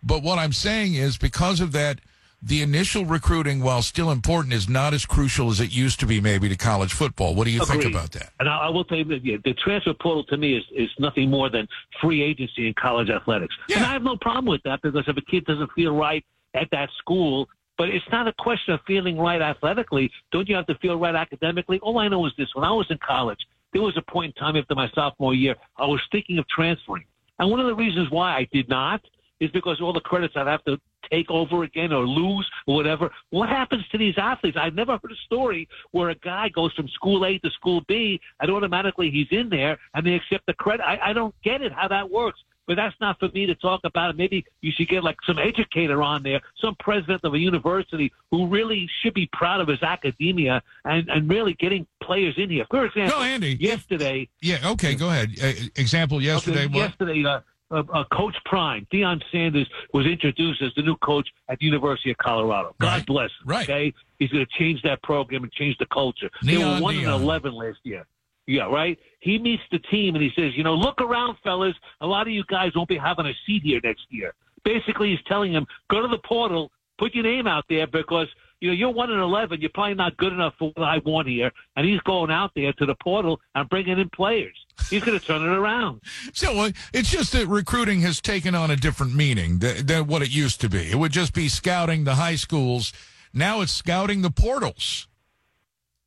But what I'm saying is because of that, the initial recruiting, while still important, is not as crucial as it used to be maybe to college football. What do you think about that? And I, I will tell you the transfer portal to me is, is nothing more than free agency in college athletics. And I have no problem with that because if a kid doesn't feel right at that school, but it's not a question of feeling right athletically. Don't you have to feel right academically? All I know is this: when I was in college, there was a point in time after my sophomore year, I was thinking of transferring. And one of the reasons why I did not is because all the credits I'd have to take over again or lose or whatever. What happens to these athletes? I've never heard a story where a guy goes from school A to school B and automatically he's in there and they accept the credit. I, I don't get it how that works. But that's not for me to talk about. Maybe you should get like some educator on there, some president of a university who really should be proud of his academia and, and really getting players in here. For example, No, Andy, yesterday, Yeah, okay, go ahead. Uh, example yesterday, Okay, yesterday, uh, uh, uh, Coach Prime, Deion Sanders, was introduced as the new coach at the University of Colorado. God bless him. Right. Okay, he's going to change that program and change the culture. they Neon were one and eleven last year. Yeah, right. He meets the team and he says, you know, look around, fellas. A lot of you guys won't be having a seat here next year. Basically, he's telling them, go to the portal, put your name out there because you know you're one in eleven. You're probably not good enough for what I want here. And he's going out there to the portal and bringing in players. He's going to turn it around. (laughs) So uh, it's just that recruiting has taken on a different meaning than, than what it used to be. It would just be scouting the high schools. Now it's scouting the portals.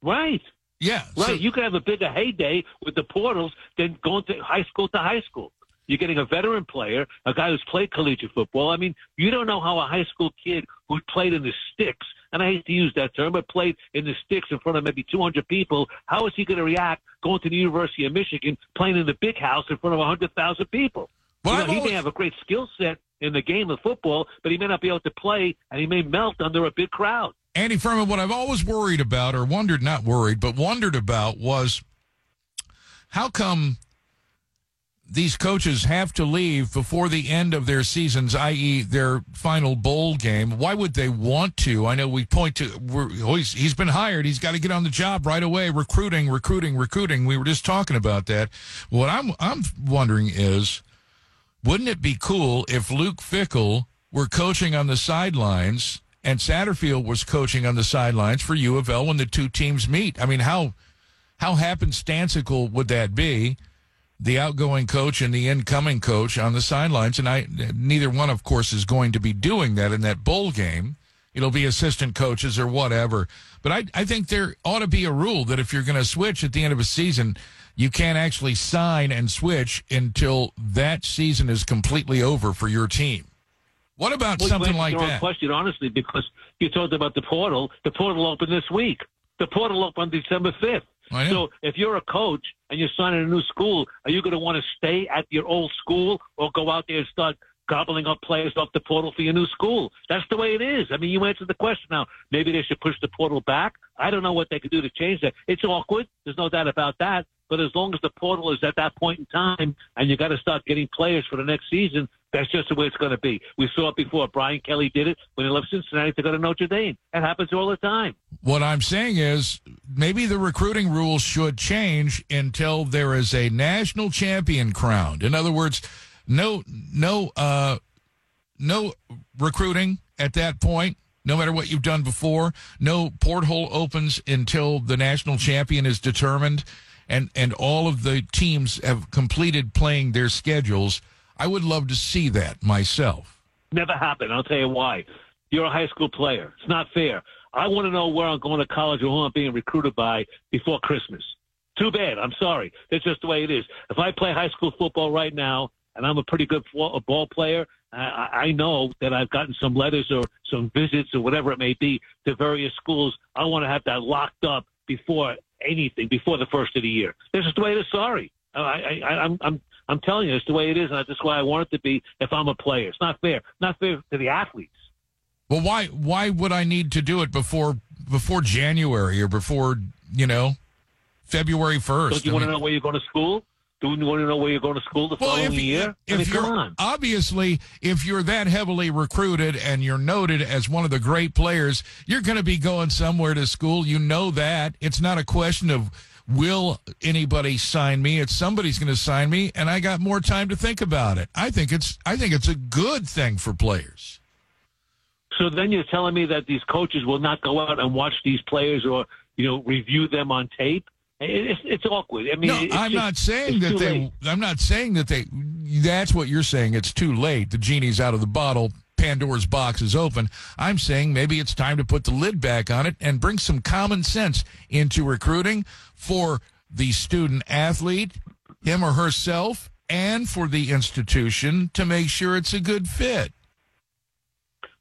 Right. Yeah. Right. you could have a bigger heyday with the portals than going to high school to high school. You're getting a veteran player, a guy who's played collegiate football. I mean, you don't know how a high school kid who played in the sticks, and I hate to use that term, but played in the sticks in front of maybe 200 people, how is he going to react going to the University of Michigan, playing in the big house in front of 100,000 people? Well, You know, I've he always- may have a great skill set in the game of football, but he may not be able to play, and he may melt under a big crowd. Andy Furman, what I've always worried about, or wondered, not worried, but wondered about was how come these coaches have to leave before the end of their seasons, i.e., their final bowl game? Why would they want to? I know we point to, oh, he's, he's been hired. He's got to get on the job right away. Recruiting, recruiting, recruiting. We were just talking about that. What I'm, I'm wondering is, wouldn't it be cool if Luke Fickell were coaching on the sidelines and Satterfield was coaching on the sidelines for U of L when the two teams meet? I mean, how how happenstantical would that be? The outgoing coach and the incoming coach on the sidelines, and I neither one, of course, is going to be doing that in that bowl game. It'll be assistant coaches or whatever. But I, I think there ought to be a rule that if you're going to switch at the end of a season, you can't actually sign and switch until that season is completely over for your team. What about Well, something like that? question, honestly, because you talked about the portal. The portal opened this week. The portal opened December 5th. So if you're a coach and you're signing a new school, are you going to want to stay at your old school or go out there and start gobbling up players off the portal for your new school? That's the way it is. I mean, you answered the question now. Maybe they should push the portal back. I don't know what they could do to change that. It's awkward. There's no doubt about that. But as long as the portal is at that point in time and you got to start getting players for the next season, that's just the way it's going to be. We saw it before. Brian Kelly did it when he left Cincinnati to go to Notre Dame. It happens all the time. What I'm saying is maybe the recruiting rules should change until there is a national champion crowned. In other words, no no uh no recruiting at that point. No matter what you've done before, no porthole opens until the national champion is determined, and and all of the teams have completed playing their schedules. I would love to see that myself. Never happened. I'll tell you why. You're a high school player. It's not fair. I want to know where I'm going to college or who I'm being recruited by before Christmas. Too bad. I'm sorry. That's just the way it is. If I play high school football right now and I'm a pretty good ball player, I, I know that I've gotten some letters or some visits or whatever it may be to various schools. I want to have that locked up before anything, before the first of the year. This is the way it is. Sorry. I, I, I'm, I'm, I'm telling you, it's the way it is, and that's why I want it to be. If I'm a player, it's not fair. Not fair to the athletes. Well, why why would I need to do it before before January or before you know February first? Don't you want to know where you're going to school? Do you want to know where you're going to school the Well, following if, year? if I mean, you're come on. obviously if you're that heavily recruited and you're noted as one of the great players, you're going to be going somewhere to school. You know that it's not a question of will anybody sign me. It's somebody's going to sign me, and I got more time to think about it. I think it's I think it's a good thing for players. So then you're telling me that these coaches will not go out and watch these players or you know review them on tape? It's, it's awkward. I mean, no, I'm just- not saying that they. late. I'm not saying that they. That's what you're saying. It's too late. The genie's out of the bottle. Pandora's box is open. I'm saying maybe it's time to put the lid back on it and bring some common sense into recruiting for the student athlete, him or herself, and for the institution to make sure it's a good fit.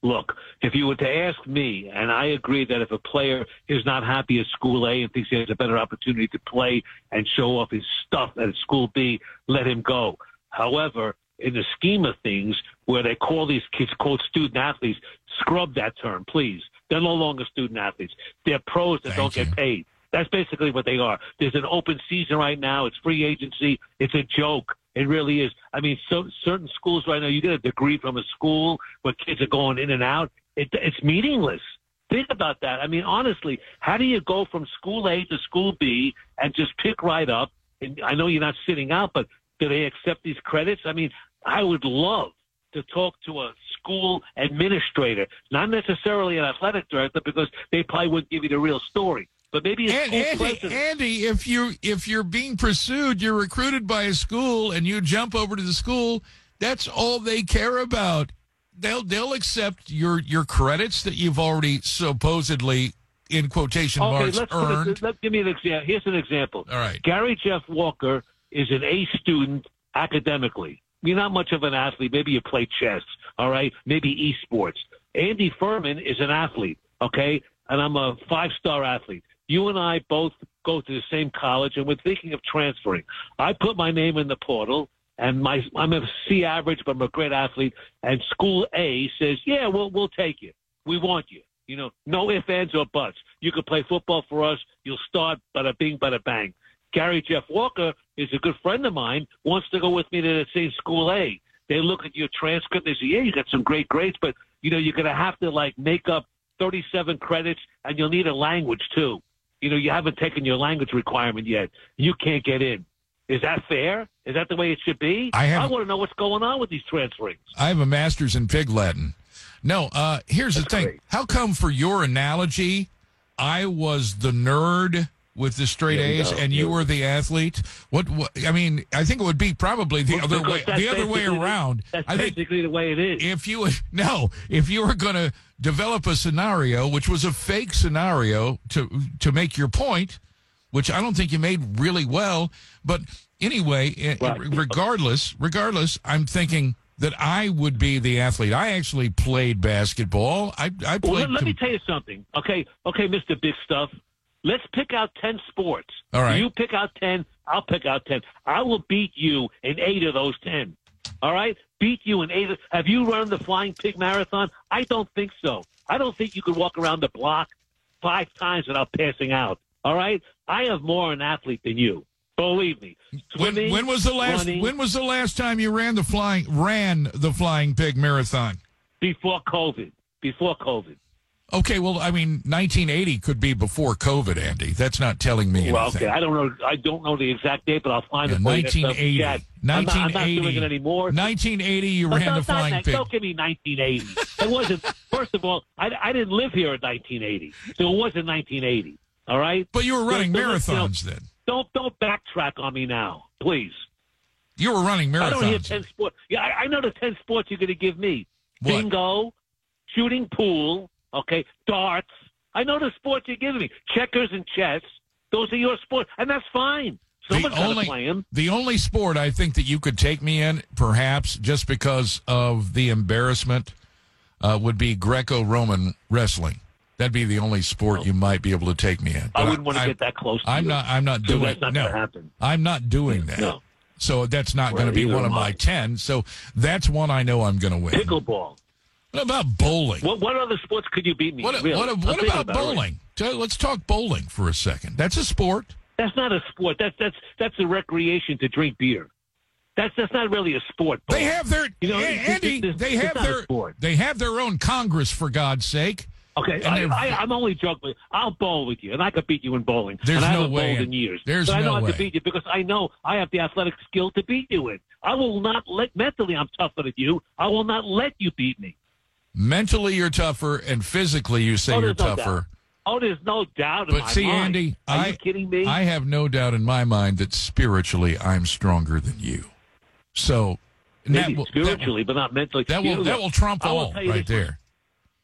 Look, if you were to ask me, and I agree that if a player is not happy at school A and thinks he has a better opportunity to play and show off his stuff at school B, let him go. However, in the scheme of things, where they call these kids quote student athletes, scrub that term, please. They're no longer student athletes. They're pros that don't get paid. That's basically what they are. There's an open season right now. It's free agency. It's a joke. It really is. I mean, so certain schools right now, you get a degree from a school where kids are going in and out. It, it's meaningless. Think about that. I mean, honestly, how do you go from school A to school B and just pick right up? And I know you're not sitting out, but do they accept these credits? I mean, I would love to talk to a school administrator, not necessarily an athletic director, because they probably wouldn't give you the real story. But maybe a Andy, president. Andy, if you if you're being pursued, you're recruited by a school, and you jump over to the school. That's all they care about. They'll they'll accept your your credits that you've already supposedly in quotation Okay, marks let's earned. it, let, give me an example. Here's an example. All right. Gary Jeff Walker is an A student academically. You're not much of an athlete. Maybe you play chess. All right. Maybe esports. Andy Furman is an athlete. Okay. And I'm a five star athlete. You and I both go to the same college and we're thinking of transferring. I put my name in the portal and my I'm a C average, but I'm a great athlete. And school A says, yeah, we'll we'll take you. We want you. You know, no ifs, ands, or buts. You can play football for us. You'll start, bada bing, bada bang. Gary Jeff Walker is a good friend of mine. Wants to go with me to the same school A. They look at your transcript. They say, yeah, you got some great grades, but you know, you're gonna have to like make up 37 credits, and you'll need a language too. You know, you haven't taken your language requirement yet. You can't get in. Is that fair? Is that the way it should be? I have- I want to know what's going on with these transferings. I have a master's in pig Latin. No, uh, here's the thing. How come for your analogy, I was the nerd with the straight There you A's go. and you Yeah. were the athlete? What, what? I mean, I think it would be probably the Well, other way. The other way around. That's I think basically the way it is. if you (laughs) no, if you were going to develop a scenario which was a fake scenario to to make your point, which I don't think you made really well, but anyway, eh, regardless, regardless, I'm thinking that I would be the athlete. I actually played basketball. I I Well, played. let, let me tell you something. Okay, okay, Mr. Big Stuff. Let's pick out 10 sports. All right. You pick out 10, I'll pick out 10. I will beat you in eight of those 10. All right? Beat you in eight. Of, have you run the Flying Pig Marathon? I don't think so. I don't think you could walk around the block five times without passing out. All right? I have more an athlete than you. Believe me. when, when was the last? running, When was the last time you ran the flying ran the flying pig marathon? before COVID. Before COVID. Okay, well, I mean, 1980 could be before COVID, Andy. That's not telling me Well, anything. okay, I don't know. I don't know the exact date, but I'll find Yeah, it. for you next time we 1980. I'm not, I'm not doing it anymore. 1980, you No, ran the flying that- pig. Don't give me 1980. it wasn't. First of all, I, I didn't live here in 1980, so it wasn't 1980. All right. But you were running So- let's, you know, marathons then. Don't don't backtrack on me now, please. You were running marathons. I don't hear ten sports. Yeah, I, I know the ten sports you're going to give me: What? bingo, shooting pool, okay, darts. I know the sports you're giving me: checkers and chess. Those are your sports, and that's fine. Someone's to only, play them. the only sport I think that you could take me in, perhaps just because of the embarrassment, uh, would be Greco-Roman wrestling. That'd be the only sport you might be able to take me in. I wouldn't want to get that close. To I'm you. not. I'm not So doing. That's not no, happen. I'm not doing that. No. So that's not going to be one of my ten. So that's one I know I'm going to win. Pickleball. What about bowling? What what other sports could you beat me? What, really? what, what about right bowling? Let's talk bowling for a second. That's a sport. That's not a sport. That's that's that's a recreation to drink beer. That's that's not really a sport. They have their You know, A- it's- Andy. it's- They have their sport. they have their own Congress for God's sake. Okay, I, I'm only joking. I'll bowl with you, and I could beat you in bowling. There's and I no haven't way. bowled in years. There's but I know no I way. can beat you because I know I have the athletic skill to beat you in. I will not let mentally. I'm tougher than you. I will not let you beat me. Mentally, you're tougher, and physically, you say Oh, you're no tougher. doubt. Oh, there's no doubt But see, mind. Andy, are I you kidding me? I have no doubt in my mind that spiritually, I'm stronger than you. So Maybe that will, spiritually, but not mentally. that will that will trump all right much. there.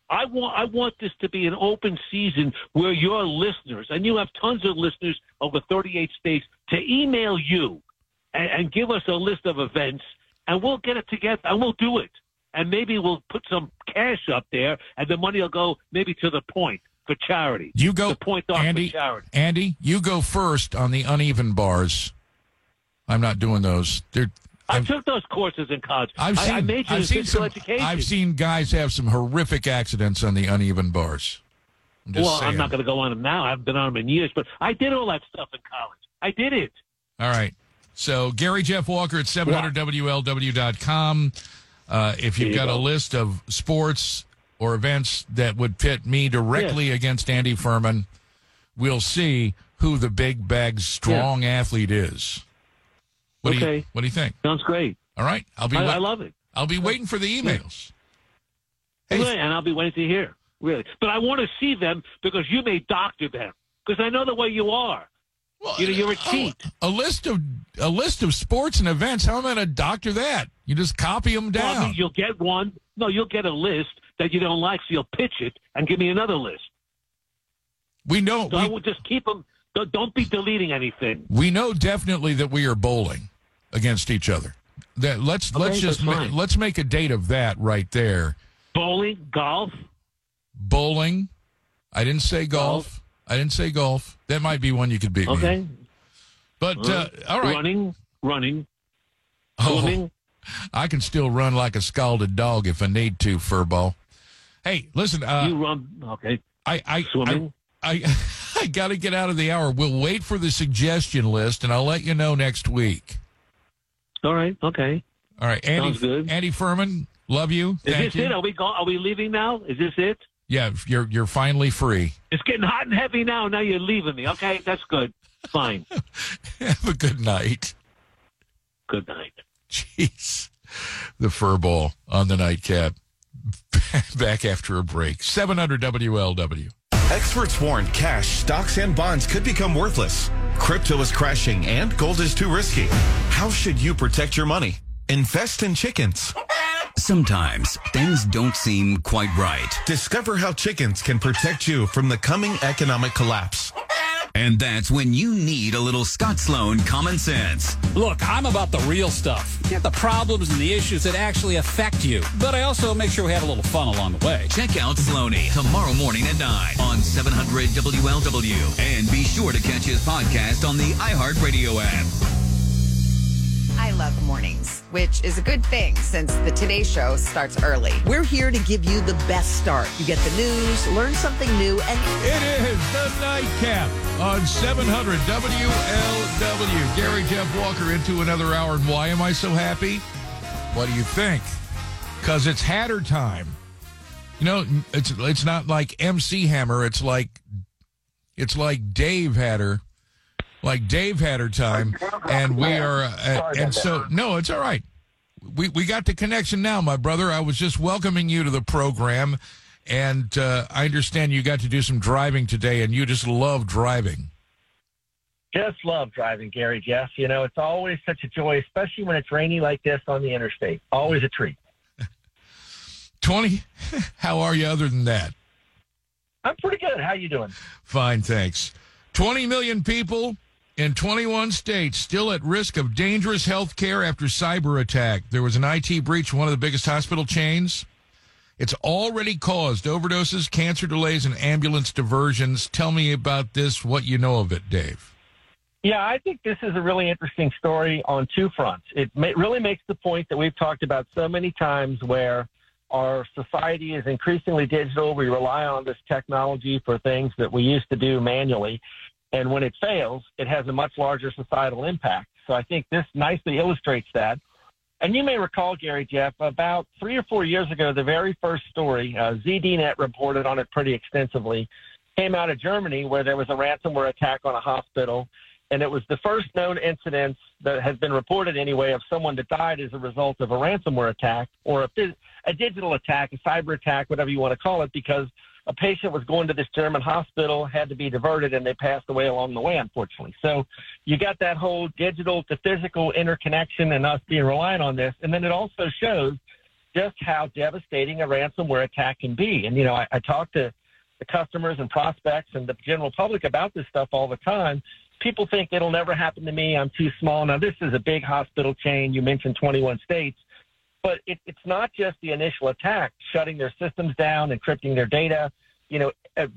I want I want this to be an open season where your listeners, and you have tons of listeners over 38 states, to email you and, and give us a list of events, and we'll get it together and we'll do it. And maybe we'll put some cash up there, and the money will go maybe to the point for charity. You go, the point off Andy. for charity. Andy, you go first on the uneven bars. I'm not doing those. They're, I took those courses in college. I've seen. I, majored I've seen some. education. I've seen guys have some horrific accidents on the uneven bars. I'm well, saying. I'm not going to go on them now. I haven't been on them in years, but I did all that stuff in college. I did it. All right. So Gary Jeff Walker at 700WLW.com. Uh, if you've got a list of sports or events that would pit me directly against Andy Furman, we'll see who the big bag strong athlete is. What do you Okay. What do you think? Sounds great. All right. I'll be. I, wait- I love it. I'll be waiting for the emails. Really, and I'll be waiting to hear. Really, but I want to see them because you may doctor them because I know the way you are. You know, you're a cheat. A list of a list of sports and events. How am I going to doctor that? You just copy them Well, I down. mean, you'll get one. No, you'll get a list that you don't like, so you'll pitch it and give me another list. we know. So I will just keep them. Don't, be deleting anything. we know definitely that we are bowling against each other. That let's let's just ma- let's make a date of that right there. Bowling, golf. Bowling. I didn't say golf. I didn't say golf. That might be one you could beat me. Okay. in. But uh, all right. Running, running, Oh, swimming. I can still run like a scalded dog if I need to, furball. Hey, listen. Uh, you run. Okay. I, I, Swimming? I, I, (laughs) I got to get out of the hour. We'll wait for the suggestion list, and I'll let you know next week. All right. Okay. All right, Andy. Sounds good. Andy Furman, love you. Is Thank this you. it? Are we go- Are we leaving now? Is this it? Yeah, you're you're finally free. It's getting hot and heavy now. Now you're leaving me. Okay, that's good. Fine. (laughs) Have a good night. Good night. Jeez, the furball on the nightcap. (laughs) Back after a break. Seven hundred WLW. Experts warn cash, stocks, and bonds could become worthless. Crypto is crashing and gold is too risky. How should you protect your money? Invest in chickens. Sometimes things don't seem quite right. Discover how chickens can protect you from the coming economic collapse. And that's when you need a little Scott Sloan common sense. Look, I'm about the real stuff. The problems and the issues that actually affect you. But I also make sure we have a little fun along the way. Check out Sloaney tomorrow morning at 9 on 700 WLW. And be sure to catch his podcast on the iHeartRadio app. I love mornings, which is a good thing since the Today Show starts early. We're here to give you the best start. You get the news, learn something new, and It is the nightcap on 700 WLW. Gary Jeff Walker into another hour. And why am I so happy? What do you think? Because it's Hatter time. You know, it's it's not like MC Hammer. It's like it's like Dave Hatter, like Dave Hatter time, and we are. Uh, and so no, it's all right. We we got the connection now, my brother. I was just welcoming you to the program, and uh, I understand you got to do some driving today, and you just love driving. Just love driving, Gary Jeff. You know, it's always such a joy, especially when it's rainy like this on the interstate. Always a treat. (laughs) 20 (laughs) how are you other than that i'm pretty good how you doing fine thanks 20 million people in 21 states still at risk of dangerous health care after cyber attack there was an it breach one of the biggest hospital chains it's already caused overdoses cancer delays and ambulance diversions tell me about this what you know of it dave yeah, I think this is a really interesting story on two fronts. It really makes the point that we've talked about so many times where our society is increasingly digital. We rely on this technology for things that we used to do manually. And when it fails, it has a much larger societal impact. So I think this nicely illustrates that. And you may recall, Gary Jeff, about three or four years ago, the very first story, uh, ZDNet reported on it pretty extensively, came out of Germany where there was a ransomware attack on a hospital and it was the first known incident that has been reported anyway of someone that died as a result of a ransomware attack or a, a digital attack, a cyber attack, whatever you want to call it, because a patient was going to this German hospital, had to be diverted, and they passed away along the way, unfortunately. So you got that whole digital to physical interconnection and us being reliant on this. And then it also shows just how devastating a ransomware attack can be. And, you know, I, I talk to the customers and prospects and the general public about this stuff all the time people think it'll never happen to me. I'm too small. Now, this is a big hospital chain. You mentioned 21 states, but it, it's not just the initial attack, shutting their systems down, encrypting their data, you know, uh,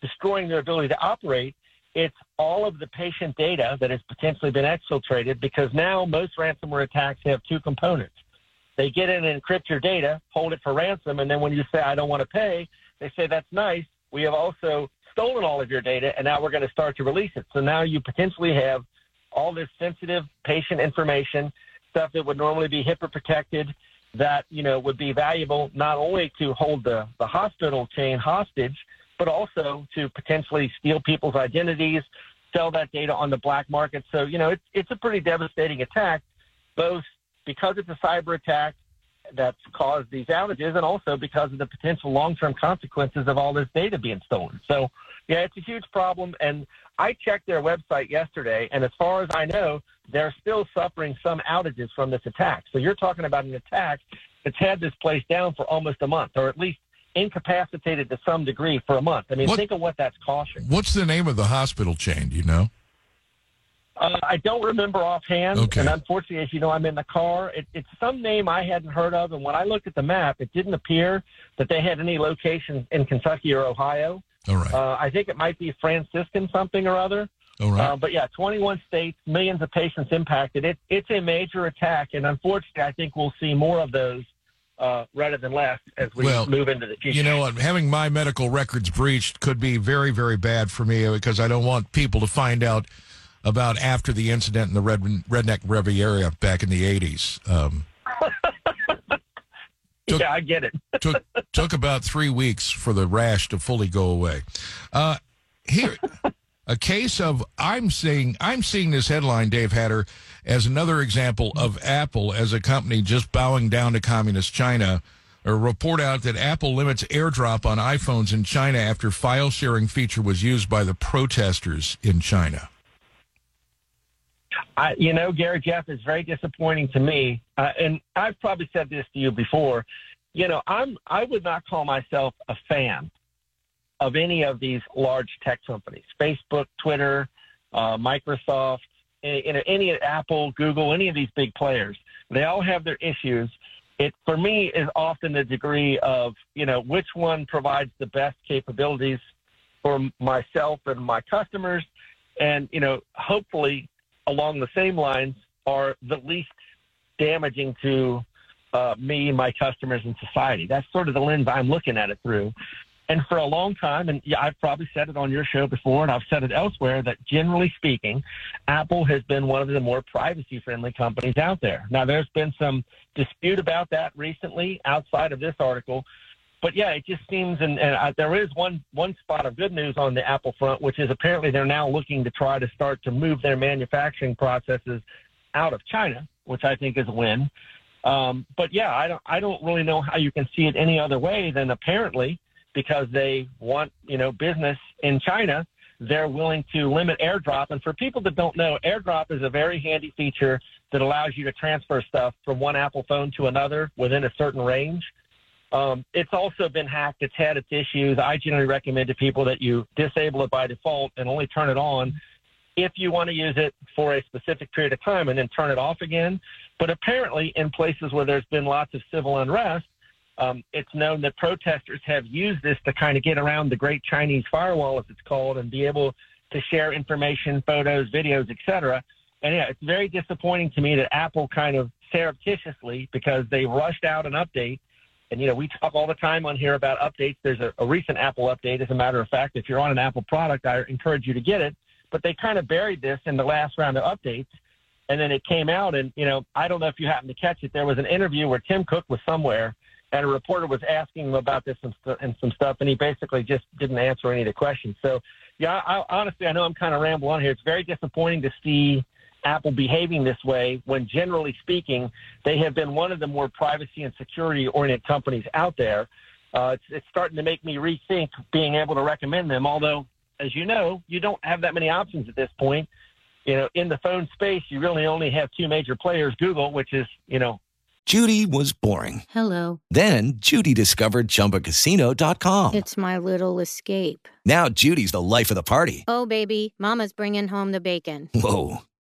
destroying their ability to operate. It's all of the patient data that has potentially been exfiltrated because now most ransomware attacks have two components. They get in and encrypt your data, hold it for ransom, and then when you say, I don't want to pay, they say, that's nice. We have also stolen all of your data, and now we're going to start to release it. So now you potentially have all this sensitive patient information, stuff that would normally be HIPAA protected, that you know would be valuable not only to hold the, the hospital chain hostage, but also to potentially steal people's identities, sell that data on the black market. So you know it's it's a pretty devastating attack, both because it's a cyber attack that's caused these outages and also because of the potential long-term consequences of all this data being stolen. So, yeah, it's a huge problem. And I checked their website yesterday, and as far as I know, they're still suffering some outages from this attack. So you're talking about an attack that's had this place down for almost a month, or at least incapacitated to some degree for a month. I mean, what, think of what that's costing. What's the name of the hospital chain? Do you know? Uh, I don't remember offhand, okay. and unfortunately, as you know, I'm in the car. It, it's some name I hadn't heard of, and when I looked at the map, it didn't appear that they had any locations in Kentucky or Ohio. All right. Uh, I think it might be Franciscan something or other. All right. Uh, but yeah, 21 states, millions of patients impacted. It, it's a major attack, and unfortunately, I think we'll see more of those uh, rather than less as we well, move into the future. You know what? Having my medical records breached could be very, very bad for me because I don't want people to find out about after the incident in the Red, Redneck Riviera back in the 80s. Um, took, yeah, I get it. (laughs) took, took about three weeks for the rash to fully go away. Uh, here, a case of I'm seeing I'm seeing this headline, Dave Hatter, as another example of Apple as a company just bowing down to communist China. A report out that Apple limits airdrop on iPhones in China after file sharing feature was used by the protesters in China. I, you know, Gary Jeff is very disappointing to me, uh, and I've probably said this to you before. You know, I'm I would not call myself a fan of any of these large tech companies, Facebook, Twitter, uh, Microsoft, know, any Apple, Google, any of these big players. They all have their issues. It for me is often the degree of you know which one provides the best capabilities for myself and my customers, and you know hopefully along the same lines are the least damaging to uh, me, my customers, and society. That's sort of the lens I'm looking at it through. And for a long time, and yeah, I've probably said it on your show before, and I've said it elsewhere, that generally speaking, Apple has been one of the more privacy friendly companies out there. Now, there's been some dispute about that recently outside of this article, but yeah, it just seems, and, and uh, there is one one spot of good news on the Apple front, which is apparently they're now looking to try to start to move their manufacturing processes out of China, which I think is a win. Um, but yeah, I don't I don't really know how you can see it any other way than apparently because they want you know business in China, they're willing to limit AirDrop. And for people that don't know, AirDrop is a very handy feature that allows you to transfer stuff from one Apple phone to another within a certain range. Um, it's also been hacked. It's had its issues. I generally recommend to people that you disable it by default and only turn it on if you want to use it for a specific period of time and then turn it off again. But apparently, in places where there's been lots of civil unrest, um, it's known that protesters have used this to kind of get around the Great Chinese Firewall, as it's called, and be able to share information, photos, videos, etc. And yeah, it's very disappointing to me that Apple kind of surreptitiously, because they rushed out an update. And you know, we talk all the time on here about updates. There's a, a recent Apple update, as a matter of fact. If you're on an Apple product, I encourage you to get it. But they kind of buried this in the last round of updates and then it came out and you know i don't know if you happened to catch it there was an interview where tim cook was somewhere and a reporter was asking him about this and, st- and some stuff, and he basically just didn't answer any of the questions. So, yeah, I, honestly, I know I'm kind of rambling on here. It's very disappointing to see Apple behaving this way when, generally speaking, they have been one of the more privacy and security oriented companies out there. Uh, it's, it's starting to make me rethink being able to recommend them. Although, as you know, you don't have that many options at this point. You know, in the phone space, you really only have two major players: Google, which is you know Judy was boring. Hello. Then Judy discovered ChumbaCasino.com. It's my little escape. Now Judy's the life of the party. Oh, baby, Mama's bringing home the bacon. Whoa,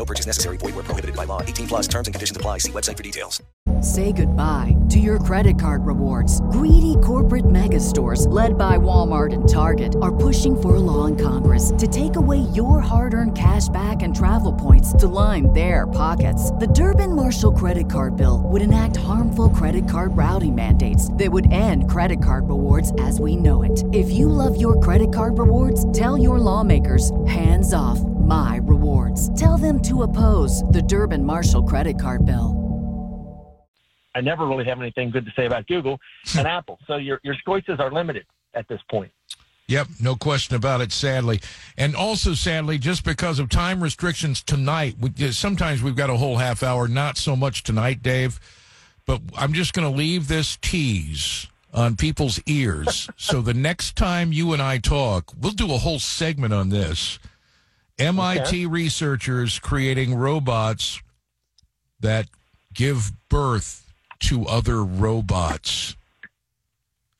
No purchase necessary. Void where prohibited by law. 18 plus terms and conditions apply. See website for details. Say goodbye to your credit card rewards. Greedy corporate mega stores, led by Walmart and Target, are pushing for a law in Congress to take away your hard earned cash back and travel points to line their pockets. The Durbin Marshall credit card bill would enact harmful credit card routing mandates that would end credit card rewards as we know it. If you love your credit card rewards, tell your lawmakers hands off my rewards. Tell them to oppose the Durbin Marshall credit card bill. I never really have anything good to say about Google (laughs) and Apple. So your your choices are limited at this point. Yep, no question about it, sadly. And also, sadly, just because of time restrictions tonight, we, sometimes we've got a whole half hour, not so much tonight, Dave, but I'm just going to leave this tease on people's ears. (laughs) so the next time you and I talk, we'll do a whole segment on this. MIT okay. researchers creating robots that give birth to other robots.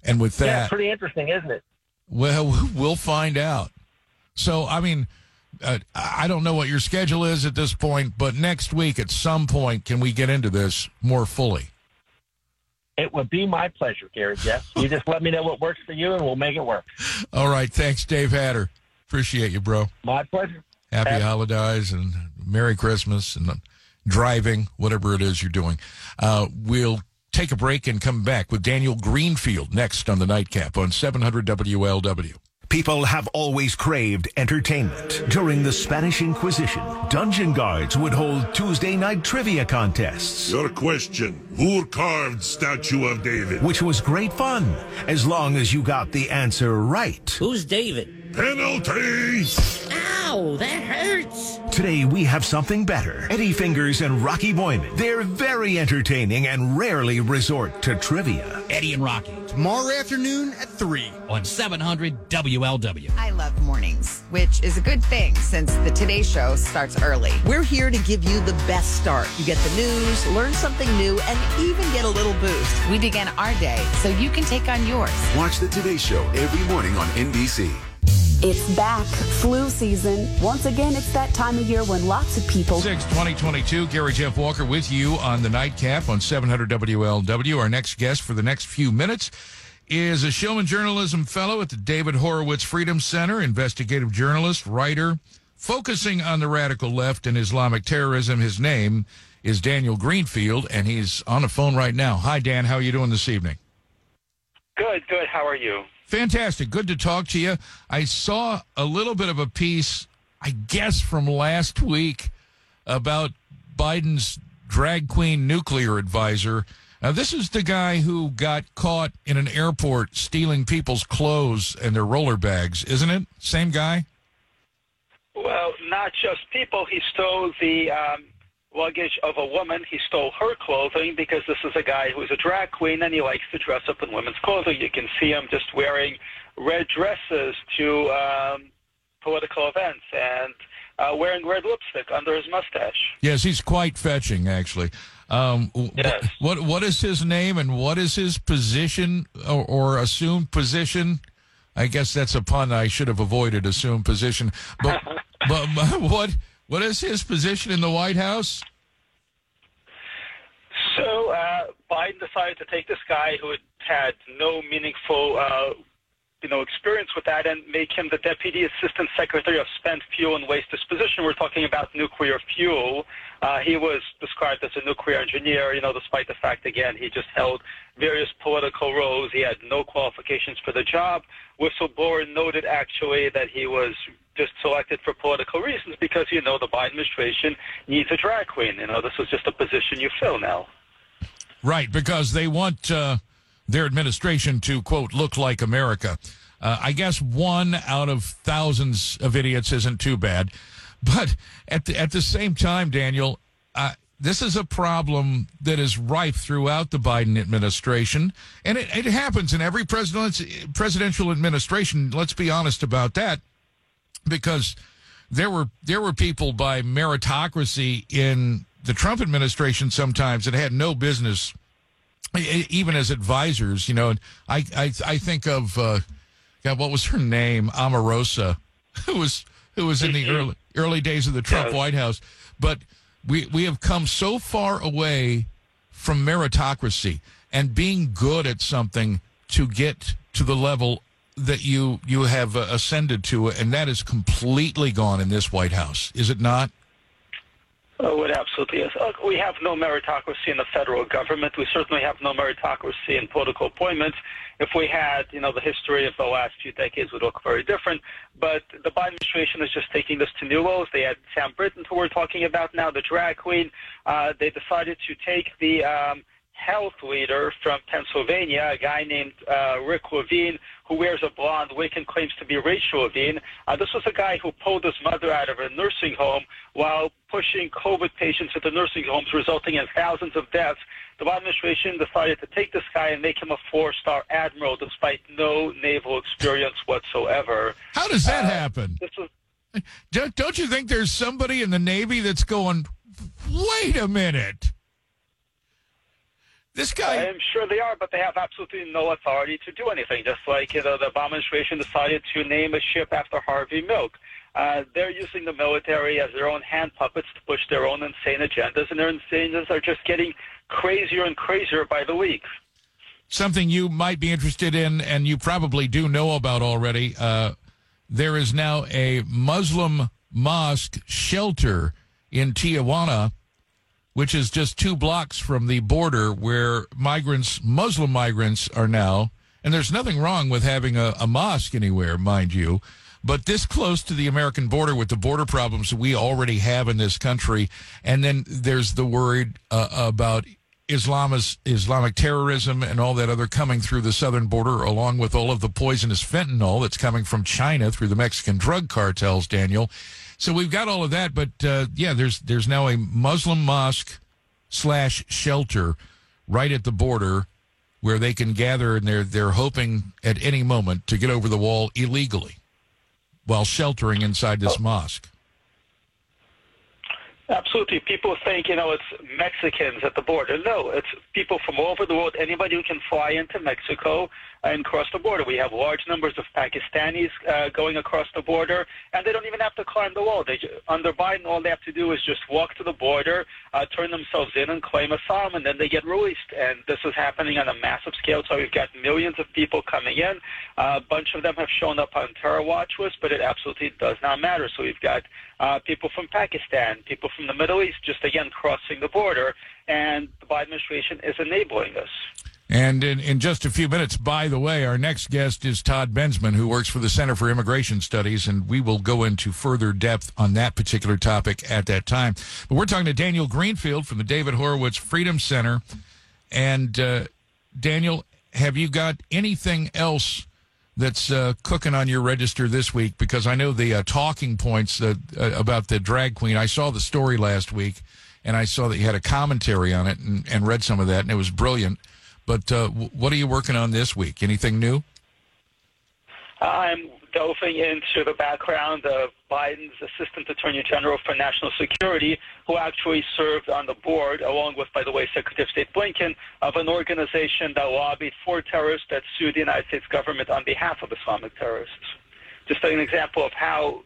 And with that, yeah, pretty interesting, isn't it? Well, (laughs) we'll find out. So, I mean, uh, I don't know what your schedule is at this point, but next week at some point, can we get into this more fully? It would be my pleasure, Gary. Yes, you just let me know what works for you, and we'll make it work. All right, thanks, Dave Hatter. Appreciate you, bro. My pleasure. Happy Happy holidays and Merry Christmas and driving, whatever it is you're doing. Uh, we'll take a break and come back with Daniel Greenfield next on the Nightcap on 700 WLW. People have always craved entertainment. During the Spanish Inquisition, dungeon guards would hold Tuesday night trivia contests. Your question Who carved Statue of David? Which was great fun, as long as you got the answer right. Who's David? Penalty! Ow, that hurts! Today we have something better. Eddie Fingers and Rocky Boiman. They're very entertaining and rarely resort to trivia. Eddie and Rocky. Tomorrow afternoon at 3 on 700 WLW. I love mornings, which is a good thing since the Today Show starts early. We're here to give you the best start. You get the news, learn something new, and even get a little boost. We begin our day so you can take on yours. Watch the Today Show every morning on NBC. It's back, flu season. Once again, it's that time of year when lots of people. 6 2022, Gary Jeff Walker with you on the nightcap on 700 WLW. Our next guest for the next few minutes is a Shillman journalism fellow at the David Horowitz Freedom Center, investigative journalist, writer, focusing on the radical left and Islamic terrorism. His name is Daniel Greenfield, and he's on the phone right now. Hi, Dan. How are you doing this evening? Good, good. How are you? Fantastic. Good to talk to you. I saw a little bit of a piece, I guess, from last week about Biden's drag queen nuclear advisor. Now, this is the guy who got caught in an airport stealing people's clothes and their roller bags, isn't it? Same guy? Well, not just people. He stole the um, luggage of a woman. He stole her clothing because this is a guy who's a drag queen and he likes to dress up in women's clothing. You can see him just wearing red dresses to um, political events and uh, wearing red lipstick under his mustache. Yes, he's quite fetching, actually. Um, yes. What what is his name and what is his position or, or assumed position? I guess that's a pun. I should have avoided assumed position. But (laughs) but, but what what is his position in the White House? So uh, Biden decided to take this guy who had had no meaningful uh, you know, experience with that and make him the Deputy Assistant Secretary of Spent Fuel and Waste Disposition. We're talking about nuclear fuel. Uh, he was described as a nuclear engineer, you know, despite the fact, again, he just held various political roles. He had no qualifications for the job. Whistleblower noted, actually, that he was just selected for political reasons because, you know, the Biden administration needs a drag queen. You know, this was just a position you fill now. Right, because they want... Uh their administration to, quote, look like America. Uh, I guess one out of thousands of idiots isn't too bad. (laughs) But at the, at the same time, Daniel, uh, this is a problem that is rife throughout the Biden administration. And it, it happens in every presidential administration. Let's be honest about that. Because there were there were people by meritocracy in the Trump administration sometimes that had no business even as advisors, you know, I I, I think of uh, God, what was her name? Omarosa, (laughs) who was who was in the early early days of the Trump White House. But we we have come so far away from meritocracy and being good at something to get to the level that you you have uh, ascended to, and that is completely gone in this White House, is it not? Oh, it absolutely is. We have no meritocracy in the federal government. We certainly have no meritocracy in political appointments. If we had, you know, the history of the last few decades would look very different. But the Biden administration is just taking this to new levels. They had Sam Brinton, who we're talking about now, the drag queen. Uh, they decided to take the um, health leader from Pennsylvania, a guy named uh, Rick Levine, who wears a blonde wig and claims to be Rachel Levine. Uh, this was a guy who pulled his mother out of a nursing home while pushing COVID patients into nursing homes, resulting in thousands of deaths. The Biden administration decided to take this guy and make him a four-star admiral despite no naval experience whatsoever. How does that uh, happen? Was... Don't you think there's somebody in the Navy that's going, wait a minute? This guy. I'm sure they are, but they have absolutely no authority to do anything. Just like you know, the Obama administration decided to name a ship after Harvey Milk. Uh, they're using the military as their own hand puppets to push their own insane agendas, and their agendas are just getting crazier and crazier by the week. Something you might be interested in, and you probably do know about already. Uh, there is now a Muslim mosque shelter in Tijuana which is just two blocks from the border where migrants, Muslim migrants, are now. And there's nothing wrong with having a, a mosque anywhere, mind you. But this close to the American border with the border problems we already have in this country. And then there's the word uh, about Islamist, Islamic terrorism and all that other coming through the southern border, along with all of the poisonous fentanyl that's coming from China through the Mexican drug cartels, Daniel. So we've got all of that, but uh, yeah, there's there's now a Muslim mosque slash shelter right at the border where they can gather, and they're they're hoping at any moment to get over the wall illegally while sheltering inside this mosque. Absolutely. People think, you know, it's Mexicans at the border. No, it's people from all over the world. Anybody who can fly into Mexico and cross the border. We have large numbers of Pakistanis uh, going across the border, and they don't even have to climb the wall. They, under Biden, all they have to do is just walk to the border, uh, turn themselves in, and claim asylum, and then they get released. And this is happening on a massive scale. So we've got millions of people coming in. Uh, a bunch of them have shown up on terror watch lists, but it absolutely does not matter. So we've got uh, people from Pakistan, people from the Middle East, just again crossing the border, and the Biden administration is enabling this. And in, in just a few minutes, by the way, our next guest is Todd Bensman, who works for the Center for Immigration Studies, and we will go into further depth on that particular topic at that time. But we're talking to Daniel Greenfield from the David Horowitz Freedom Center. And uh, Daniel, have you got anything else that's uh, cooking on your register this week? Because I know the uh, talking points uh, about the drag queen. I saw the story last week, and I saw that you had a commentary on it and, and read some of that, and it was brilliant. But uh, what are you working on this week? Anything new? I'm delving into the background of Biden's Assistant Attorney General for National Security, who actually served on the board, along with, by the way, Secretary of State Blinken, of an organization that lobbied for terrorists that sued the United States government on behalf of Islamic terrorists. Just an example of how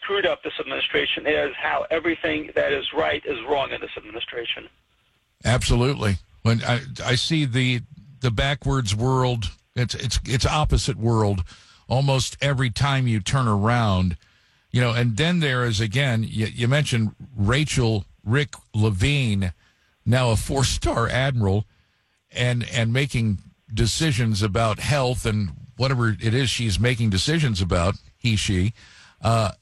screwed up this administration is, how everything that is right is wrong in this administration. Absolutely. When I, I see the the backwards world, it's it's it's opposite world almost every time you turn around, you know. And then there is again, you, you mentioned Rachel Rick Levine, now a four star admiral, and and making decisions about health and whatever it is she's making decisions about. He she, uh,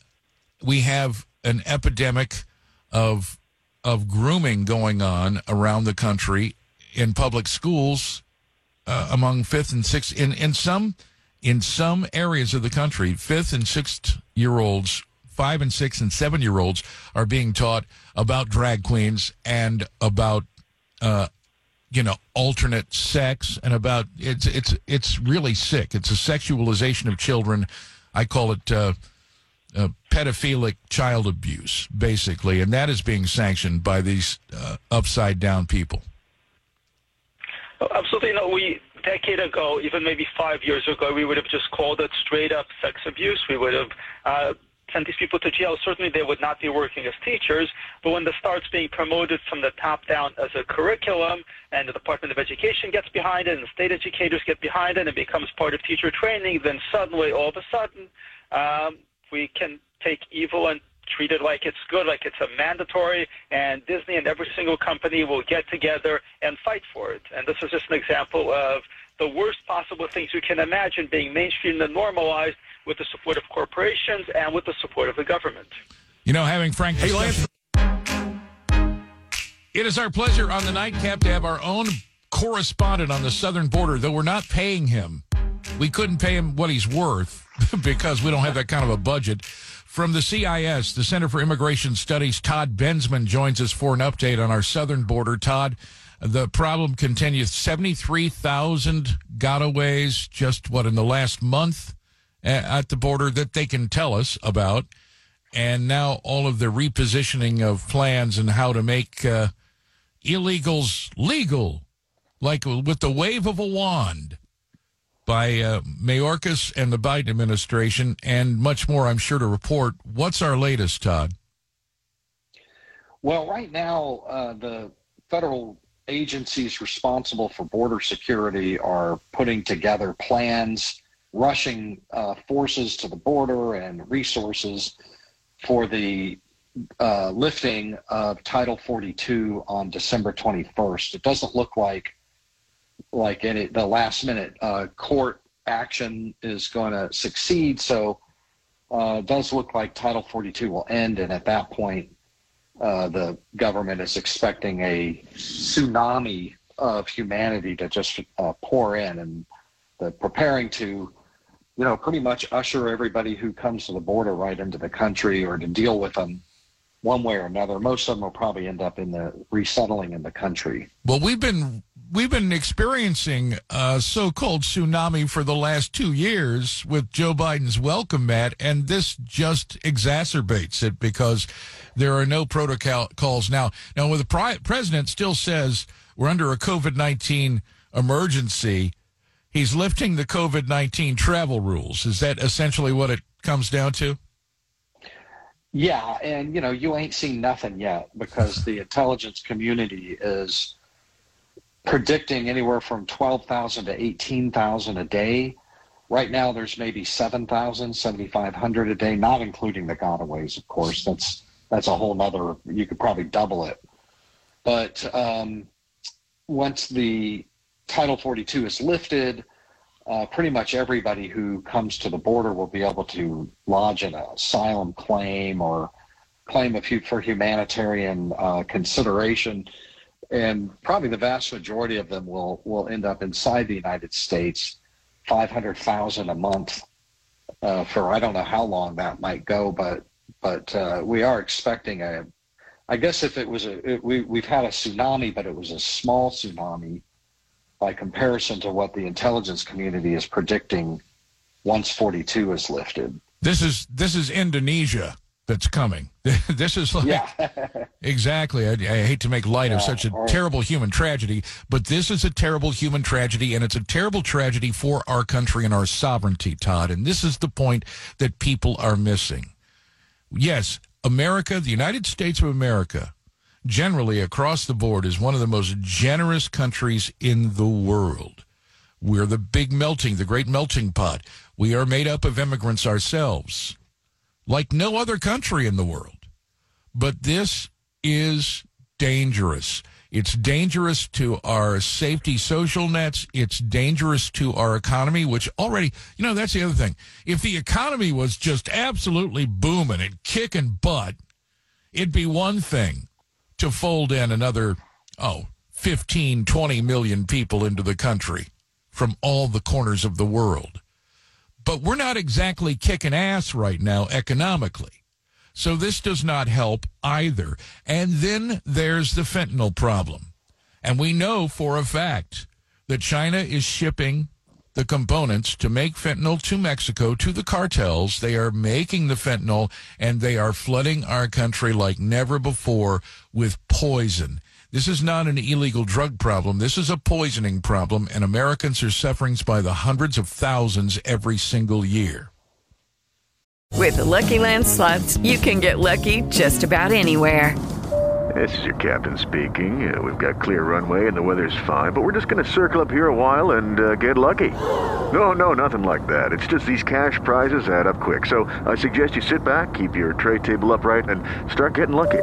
we have an epidemic of of grooming going on around the country in public schools uh, among fifth and sixth in in some in some areas of the country fifth and sixth year olds five and six and seven year olds are being taught about drag queens and about uh, you know alternate sex and about it's it's it's really sick. It's a sexualization of children. I call it uh, uh, pedophilic child abuse basically and that is being sanctioned by these uh, upside down people Absolutely. No, we decade ago, even maybe five years ago, we would have just called it straight up sex abuse. We would have uh, sent these people to jail. Certainly, they would not be working as teachers. But when this starts being promoted from the top down as a curriculum, and the Department of Education gets behind it, and the state educators get behind it, and it becomes part of teacher training, then suddenly, all of a sudden, um, we can take evil and treat it like it's good, like it's a mandatory, and Disney and every single company will get together and fight for it. And this is just an example of the worst possible things you can imagine being mainstreamed and normalized with the support of corporations and with the support of the government. You know, having frank discussion. It is our pleasure on the nightcap to have our own correspondent on the southern border, though we're not paying him. We couldn't pay him what he's worth (laughs) because we don't have that kind of a budget. From the CIS, the Center for Immigration Studies, Todd Bensman joins us for an update on our southern border. Todd, the problem continues 73,000 gotaways just what in the last month at the border that they can tell us about. And now all of the repositioning of plans and how to make uh, illegals legal, like with the wave of a wand by uh, Mayorkas and the Biden administration, and much more, I'm sure, to report. What's our latest, Todd? Well, right now, uh, the federal agencies responsible for border security are putting together plans, rushing uh, forces to the border and resources for the uh, lifting of Title 42 on December 21st. It doesn't look like like any the last minute uh, court action is going to succeed. So uh, it does look like Title 42 will end, and at that point, uh, the government is expecting a tsunami of humanity to just uh, pour in, and the preparing to, you know, pretty much usher everybody who comes to the border right into the country or to deal with them one way or another. Most of them will probably end up in the resettling in the country. Well, we've been we've been experiencing a so-called tsunami for the last two years with Joe Biden's welcome mat, and this just exacerbates it because there are no protocols now. Now, when the pri- president still says we're under a COVID nineteen emergency, he's lifting the COVID nineteen travel rules. Is that essentially what it comes down to? Yeah, and you know, you ain't seen nothing yet because the intelligence community is predicting anywhere from 12,000 to 18,000 a day. Right now, there's maybe 7,000, 7,500 a day, not including the gotaways, of course. That's that's a whole nother. You could probably double it. But um, once the Title 42 is lifted, uh, pretty much everybody who comes to the border will be able to lodge an asylum claim or claim a few for humanitarian uh, consideration, and probably the vast majority of them will will end up inside the United States. Five hundred thousand a month uh, for I don't know how long that might go, but but uh, we are expecting a. I guess if it was a it, we we've had a tsunami, but it was a small tsunami by comparison to what the intelligence community is predicting once 42 is lifted. This is this is Indonesia that's coming. (laughs) this is like yeah. (laughs) exactly. I, I, hate to make light yeah, of such a or, terrible human tragedy, but this is a terrible human tragedy, and it's a terrible tragedy for our country and our sovereignty, Todd. And this is the point that people are missing. Yes, America, the United States of America, generally across the board, is one of the most generous countries in the world. We're the big melting, the great melting pot. We are made up of immigrants ourselves like no other country in the world. But this is dangerous. It's dangerous to our safety social nets. It's dangerous to our economy, which already, you know, that's the other thing. If the economy was just absolutely booming and kicking butt, it'd be one thing to fold in another, oh, 15, 20 million people into the country from all the corners of the world. But we're not exactly kicking ass right now economically. So this does not help either. And then there's the fentanyl problem. And we know for a fact that China is shipping the components to make fentanyl to Mexico to the cartels. They are making the fentanyl and they are flooding our country like never before with poison. This is not an illegal drug problem. This is a poisoning problem, and Americans are suffering by the hundreds of thousands every single year. With the Lucky Land slots, you can get lucky just about anywhere. This is your captain speaking. Uh, we've got clear runway and the weather's fine, but we're just going to circle up here a while and uh, get lucky. No, no, nothing like that. It's just these cash prizes add up quick. So I suggest you sit back, keep your tray table upright, and start getting lucky.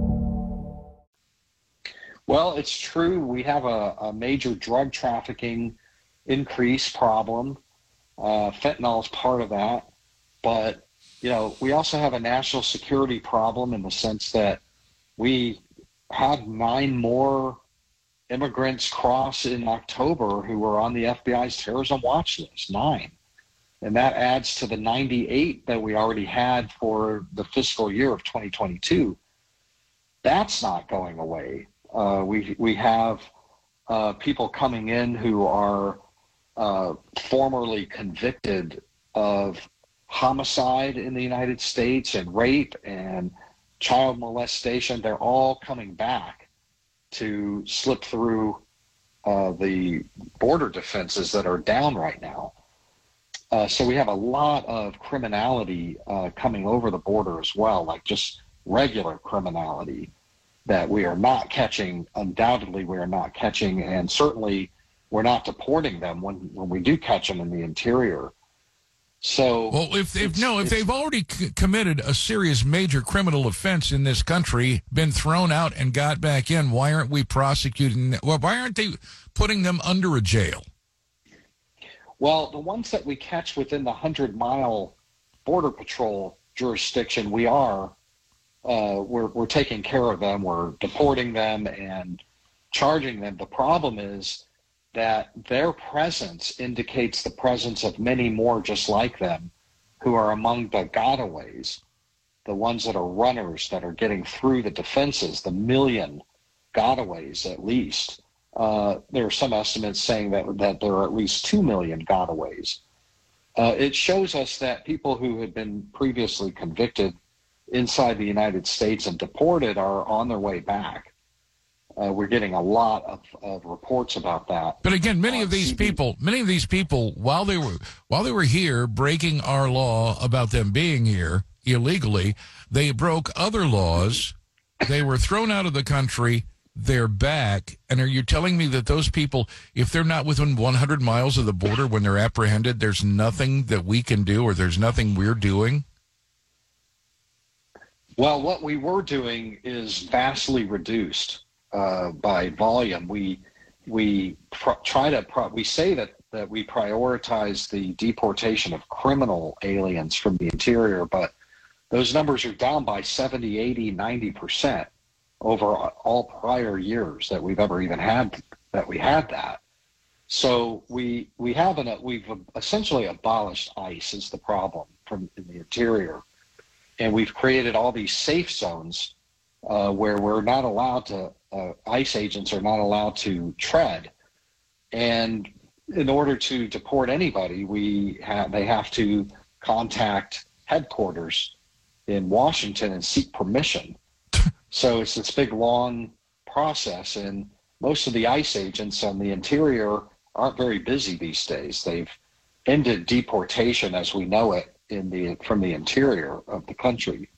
Well, it's true. We have a, a major drug trafficking increase problem. Uh, fentanyl is part of that. But, you know, we also have a national security problem in the sense that we had nine more immigrants cross in October who were on the FBI's terrorism watch list. Nine. And that adds to the 98 that we already had for the fiscal year of 2022. That's not going away. Uh, we we have uh, people coming in who are uh, formerly convicted of homicide in the United States and rape and child molestation. They're all coming back to slip through uh, the border defenses that are down right now. Uh, so we have a lot of criminality coming over the border as well, like just regular criminality that we are not catching. Undoubtedly, we are not catching, and certainly we're not deporting them when, when we do catch them in the interior. So, well, if, if no, if they've already c- committed a serious major criminal offense in this country, been thrown out and got back in, why aren't we prosecuting? Well, why aren't they putting them under a jail? Well, the ones that we catch within the hundred mile border patrol jurisdiction, we are uh, we're we're taking care of them, we're deporting them and charging them. The problem is that their presence indicates the presence of many more just like them who are among the gotaways, the ones that are runners that are getting through the defenses, the million gotaways at least. Uh, there are some estimates saying that that there are at least two million gotaways. Uh, it shows us that people who had been previously convicted inside the United States and deported are on their way back. Uh, we're getting a lot of, of reports about that. But again, many of these people, many of these people, while they were while they were here, breaking our law about them being here illegally, they broke other laws. They were thrown out of the country. They're back. And are you telling me that those people, if they're not within 100 miles of the border when they're apprehended, there's nothing that we can do, or there's nothing we're doing? Well, what we were doing is vastly reduced uh, by volume. We we try to pro- we say that that we prioritize the deportation of criminal aliens from the interior, but those numbers are down by 70, 80, 90 percent over all prior years that we've ever even had that we had that. So we we haven't we've essentially abolished ICE is the problem from in the interior, and we've created all these safe zones uh, where we're not allowed to uh, ICE agents are not allowed to tread, and in order to deport anybody, we have they have to contact headquarters in Washington and seek permission. (laughs) so it's this big long process, and most of the ICE agents on the interior aren't very busy these days. They've ended deportation as we know it in the from the interior of the country.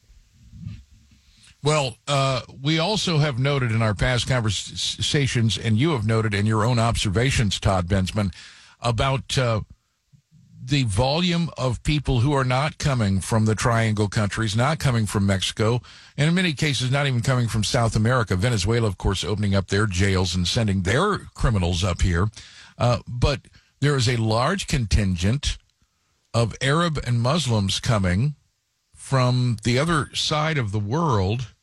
Well, uh, we also have noted in our past conversations, and you have noted in your own observations, Todd Bensman, about uh, the volume of people who are not coming from the Triangle countries, not coming from Mexico, and in many cases, not even coming from South America. Venezuela, of course, opening up their jails and sending their criminals up here. Uh, but there is a large contingent of Arab and Muslims coming from the other side of the world.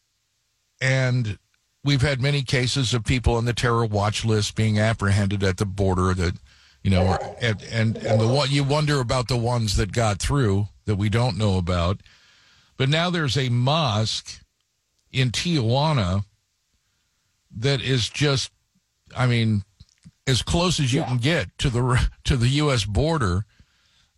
And we've had many cases of people on the terror watch list being apprehended at the border that, you know, and, and, and the one you wonder about the ones that got through that we don't know about. But now there's a mosque in Tijuana that is just, I mean, as close as you yeah. can get to the to the U.S. border,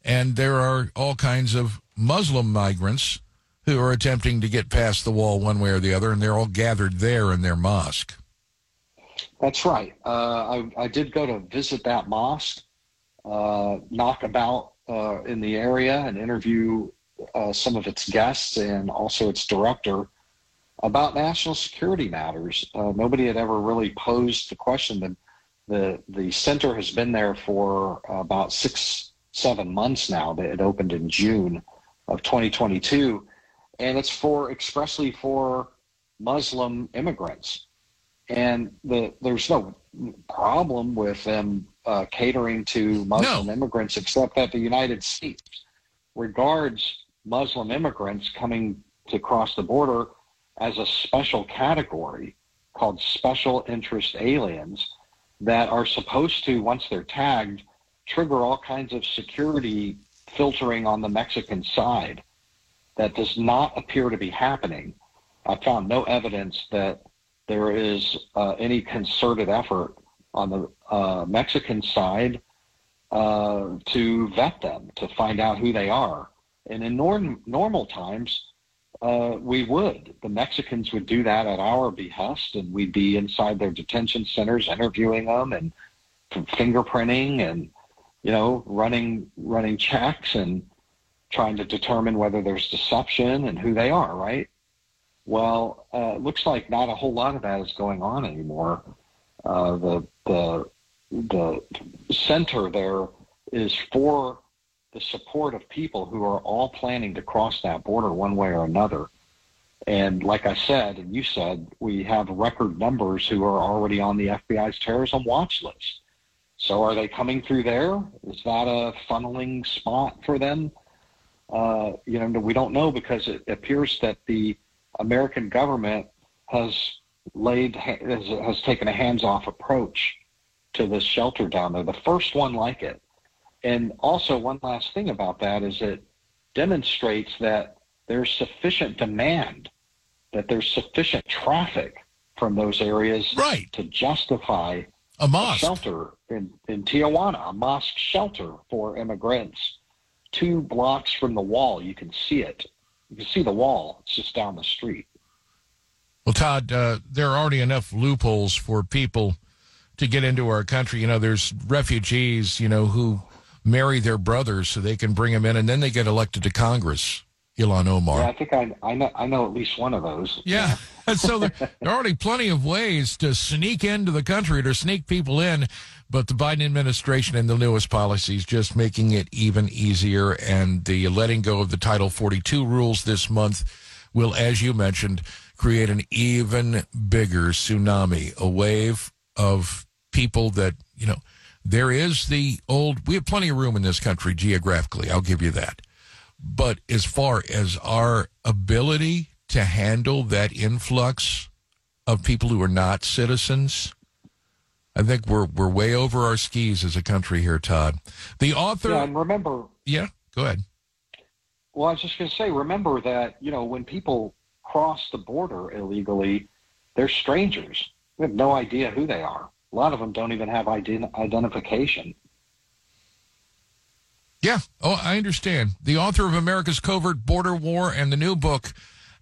and there are all kinds of Muslim migrants who are attempting to get past the wall one way or the other, and they're all gathered there in their mosque. That's right. Uh, I, I, did go to visit that mosque, uh, knock about uh, in the area, and interview uh, some of its guests and also its director about national security matters. Uh, nobody had ever really posed the question. The, the, the center has been there for about six, seven months now. It opened in June of 2022 and it's for expressly for Muslim immigrants. And the, there's no problem with them uh, catering to Muslim no. immigrants, except that the United States regards Muslim immigrants coming to cross the border as a special category called special interest aliens that are supposed to, once they're tagged, trigger all kinds of security filtering on the Mexican side that does not appear to be happening. I found no evidence that there is uh, any concerted effort on the uh, Mexican side uh, to vet them, to find out who they are. And in norm- normal times, uh, we would. The Mexicans would do that at our behest, and we'd be inside their detention centers interviewing them and fingerprinting and you know running running checks and trying to determine whether there's deception and who they are, right? Well, uh, it looks like not a whole lot of that is going on anymore. Uh, the the the center there is for the support of people who are all planning to cross that border one way or another. And like I said, and you said, we have record numbers who are already on the FBI's terrorism watch list. So are they coming through there? Is that a funneling spot for them? Uh, you know, we don't know because it appears that the American government has laid has, has taken a hands-off approach to this shelter down there, the first one like it. And also, one last thing about that is it demonstrates that there's sufficient demand, that there's sufficient traffic from those areas right. to justify a mosque a shelter in, in Tijuana, a mosque shelter for immigrants two blocks from the wall. You can see it. You can see the wall. It's just down the street. Well, Todd, uh, there are already enough loopholes for people to get into our country. You know, there's refugees, you know, who marry their brothers so they can bring them in, and then they get elected to Congress. Ilhan Omar. Yeah, I think I, I know I know at least one of those. Yeah, (laughs) so there, there are already plenty of ways to sneak into the country to sneak people in, but the Biden administration and the newest policies just making it even easier, and the letting go of the Title 42 rules this month will, as you mentioned, create an even bigger tsunami, a wave of people that you know. There is the old. We have plenty of room in this country geographically. I'll give you that. But as far as our ability to handle that influx of people who are not citizens, I think we're we're way over our skis as a country here, Todd. The author, yeah, and remember, yeah, go ahead. Well, I was just going to say, remember that you know when people cross the border illegally, they're strangers. We have no idea who they are. A lot of them don't even have ident- identification. Yeah. Oh, I understand. The author of America's Covert Border War and the new book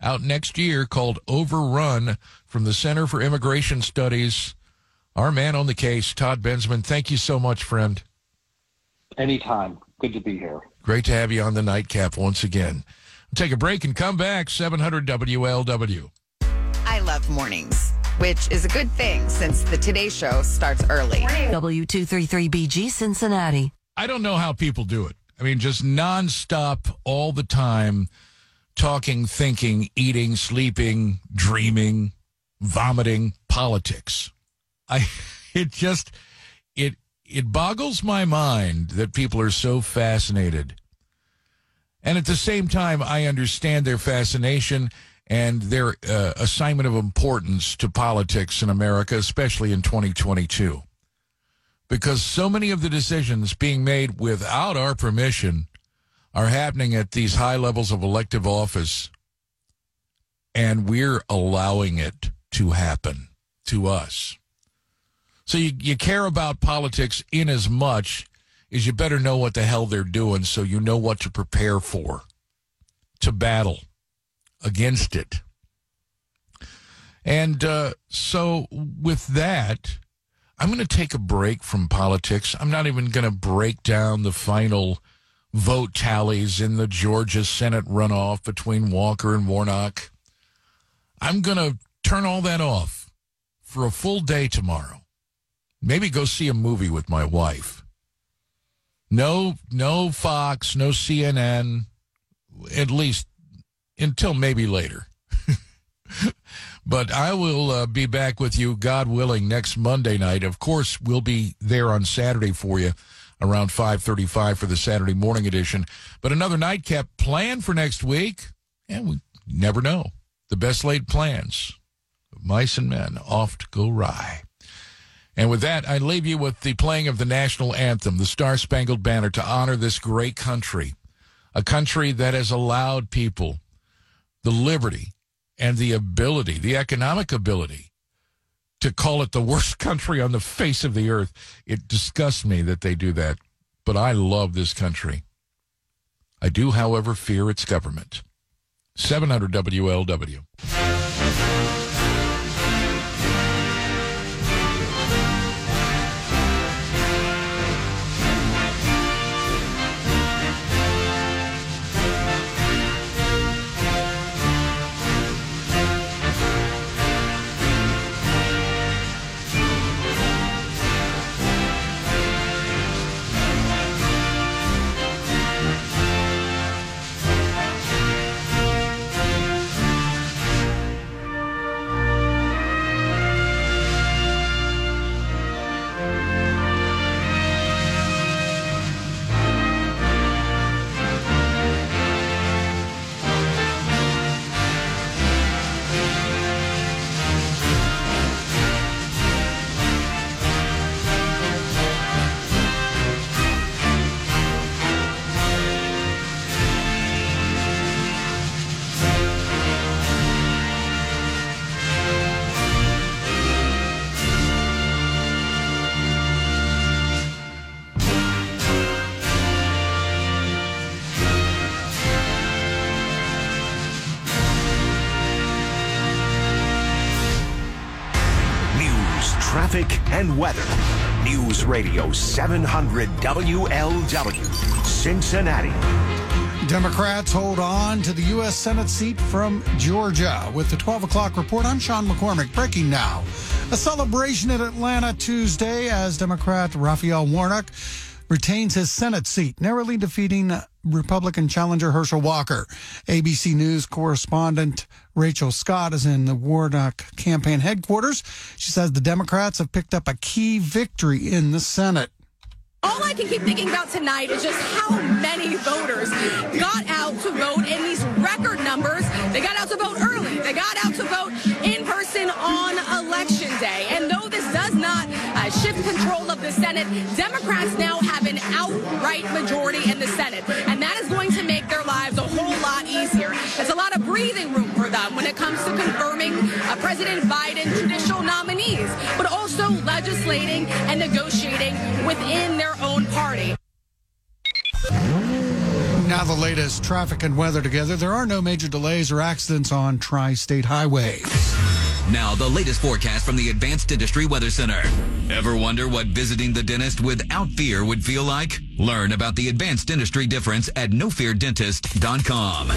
out next year called Overrun from the Center for Immigration Studies. Our man on the case, Todd Bensman. Thank you so much, friend. Anytime. Good to be here. Great to have you on the nightcap once again. take a break and come back. 700 WLW. I love mornings, which is a good thing since the Today Show starts early. W233BG Cincinnati. I don't know how people do it. I mean, just nonstop all the time, talking, thinking, eating, sleeping, dreaming, vomiting, politics. I, (laughs) it just, it, it boggles my mind that people are so fascinated. And at the same time, I understand their fascination and their uh, assignment of importance to politics in America, especially in 2022 because so many of the decisions being made without our permission are happening at these high levels of elective office, and we're allowing it to happen to us. So you, you care about politics in as much as you better know what the hell they're doing so you know what to prepare for, to battle against it. And uh, so with that, I'm going to take a break from politics. I'm not even going to break down the final vote tallies in the Georgia Senate runoff between Walker and Warnock. I'm going to turn all that off for a full day tomorrow. Maybe go see a movie with my wife. No, no Fox, no CNN, at least until maybe later. (laughs) But I will uh, be back with you, God willing, next Monday night. Of course, we'll be there on Saturday for you around 5.35 for the Saturday morning edition. But another nightcap plan for next week, and we never know. The best laid plans of mice and men oft go wry. And with that, I leave you with the playing of the national anthem, the Star Spangled Banner, to honor this great country, a country that has allowed people the liberty and the ability, the economic ability, to call it the worst (laughs) country on the face of the earth. It disgusts me that they do that, but I love this country. I do, however, fear its government. 700 WLW. Weather. News Radio 700 WLW, Cincinnati. Democrats hold on to the U.S. Senate seat from Georgia. With the 12 o'clock report, I'm Sean McCormick. Breaking now. A celebration in Atlanta Tuesday as Democrat Raphael Warnock retains his Senate seat, narrowly defeating Republican challenger Herschel Walker. ABC News correspondent Rachel Scott is in the Warnock campaign headquarters. She says the Democrats have picked up a key victory in the Senate. All I can keep thinking about tonight is just how many voters got out to vote in these record numbers. They got out to vote early. They got out to vote in person on election day. And though this does not uh, shift control of the Senate, Democrats now outright majority in the Senate. And that is going to make their lives a whole lot easier. It's a lot of breathing room for them when it comes to confirming uh, President Biden judicial nominees, but also legislating and negotiating within their own party. Now, the latest traffic and weather together. There are no major delays or accidents on tri state highways. Now, the latest forecast from the Advanced Industry Weather Center. Ever wonder what visiting the dentist without fear would feel like? Learn about the advanced dentistry difference at nofeardentist.com.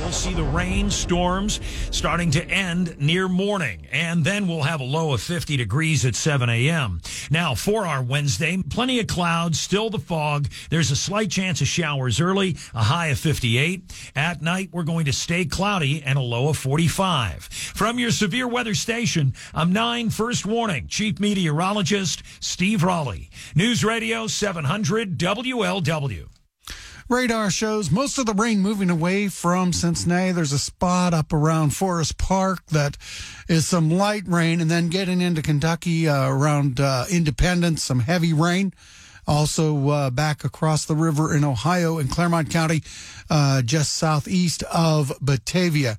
We'll see the rain, storms starting to end near morning, and then we'll have a low of 50 degrees at 7 a.m. Now, for our Wednesday, plenty of clouds, still the fog. There's a slight chance of showers early, a high of 58. At night, we're going to stay cloudy and a low of 45. From your severe weather station, I'm 9 First Warning, Chief Meteorologist Steve Raleigh. News Radio 700 WLW. Radar shows most of the rain moving away from Cincinnati. There's a spot up around Forest Park that is some light rain, and then getting into Kentucky uh, around uh, Independence, some heavy rain. Also, uh, back across the river in Ohio in Clermont County, uh, just southeast of Batavia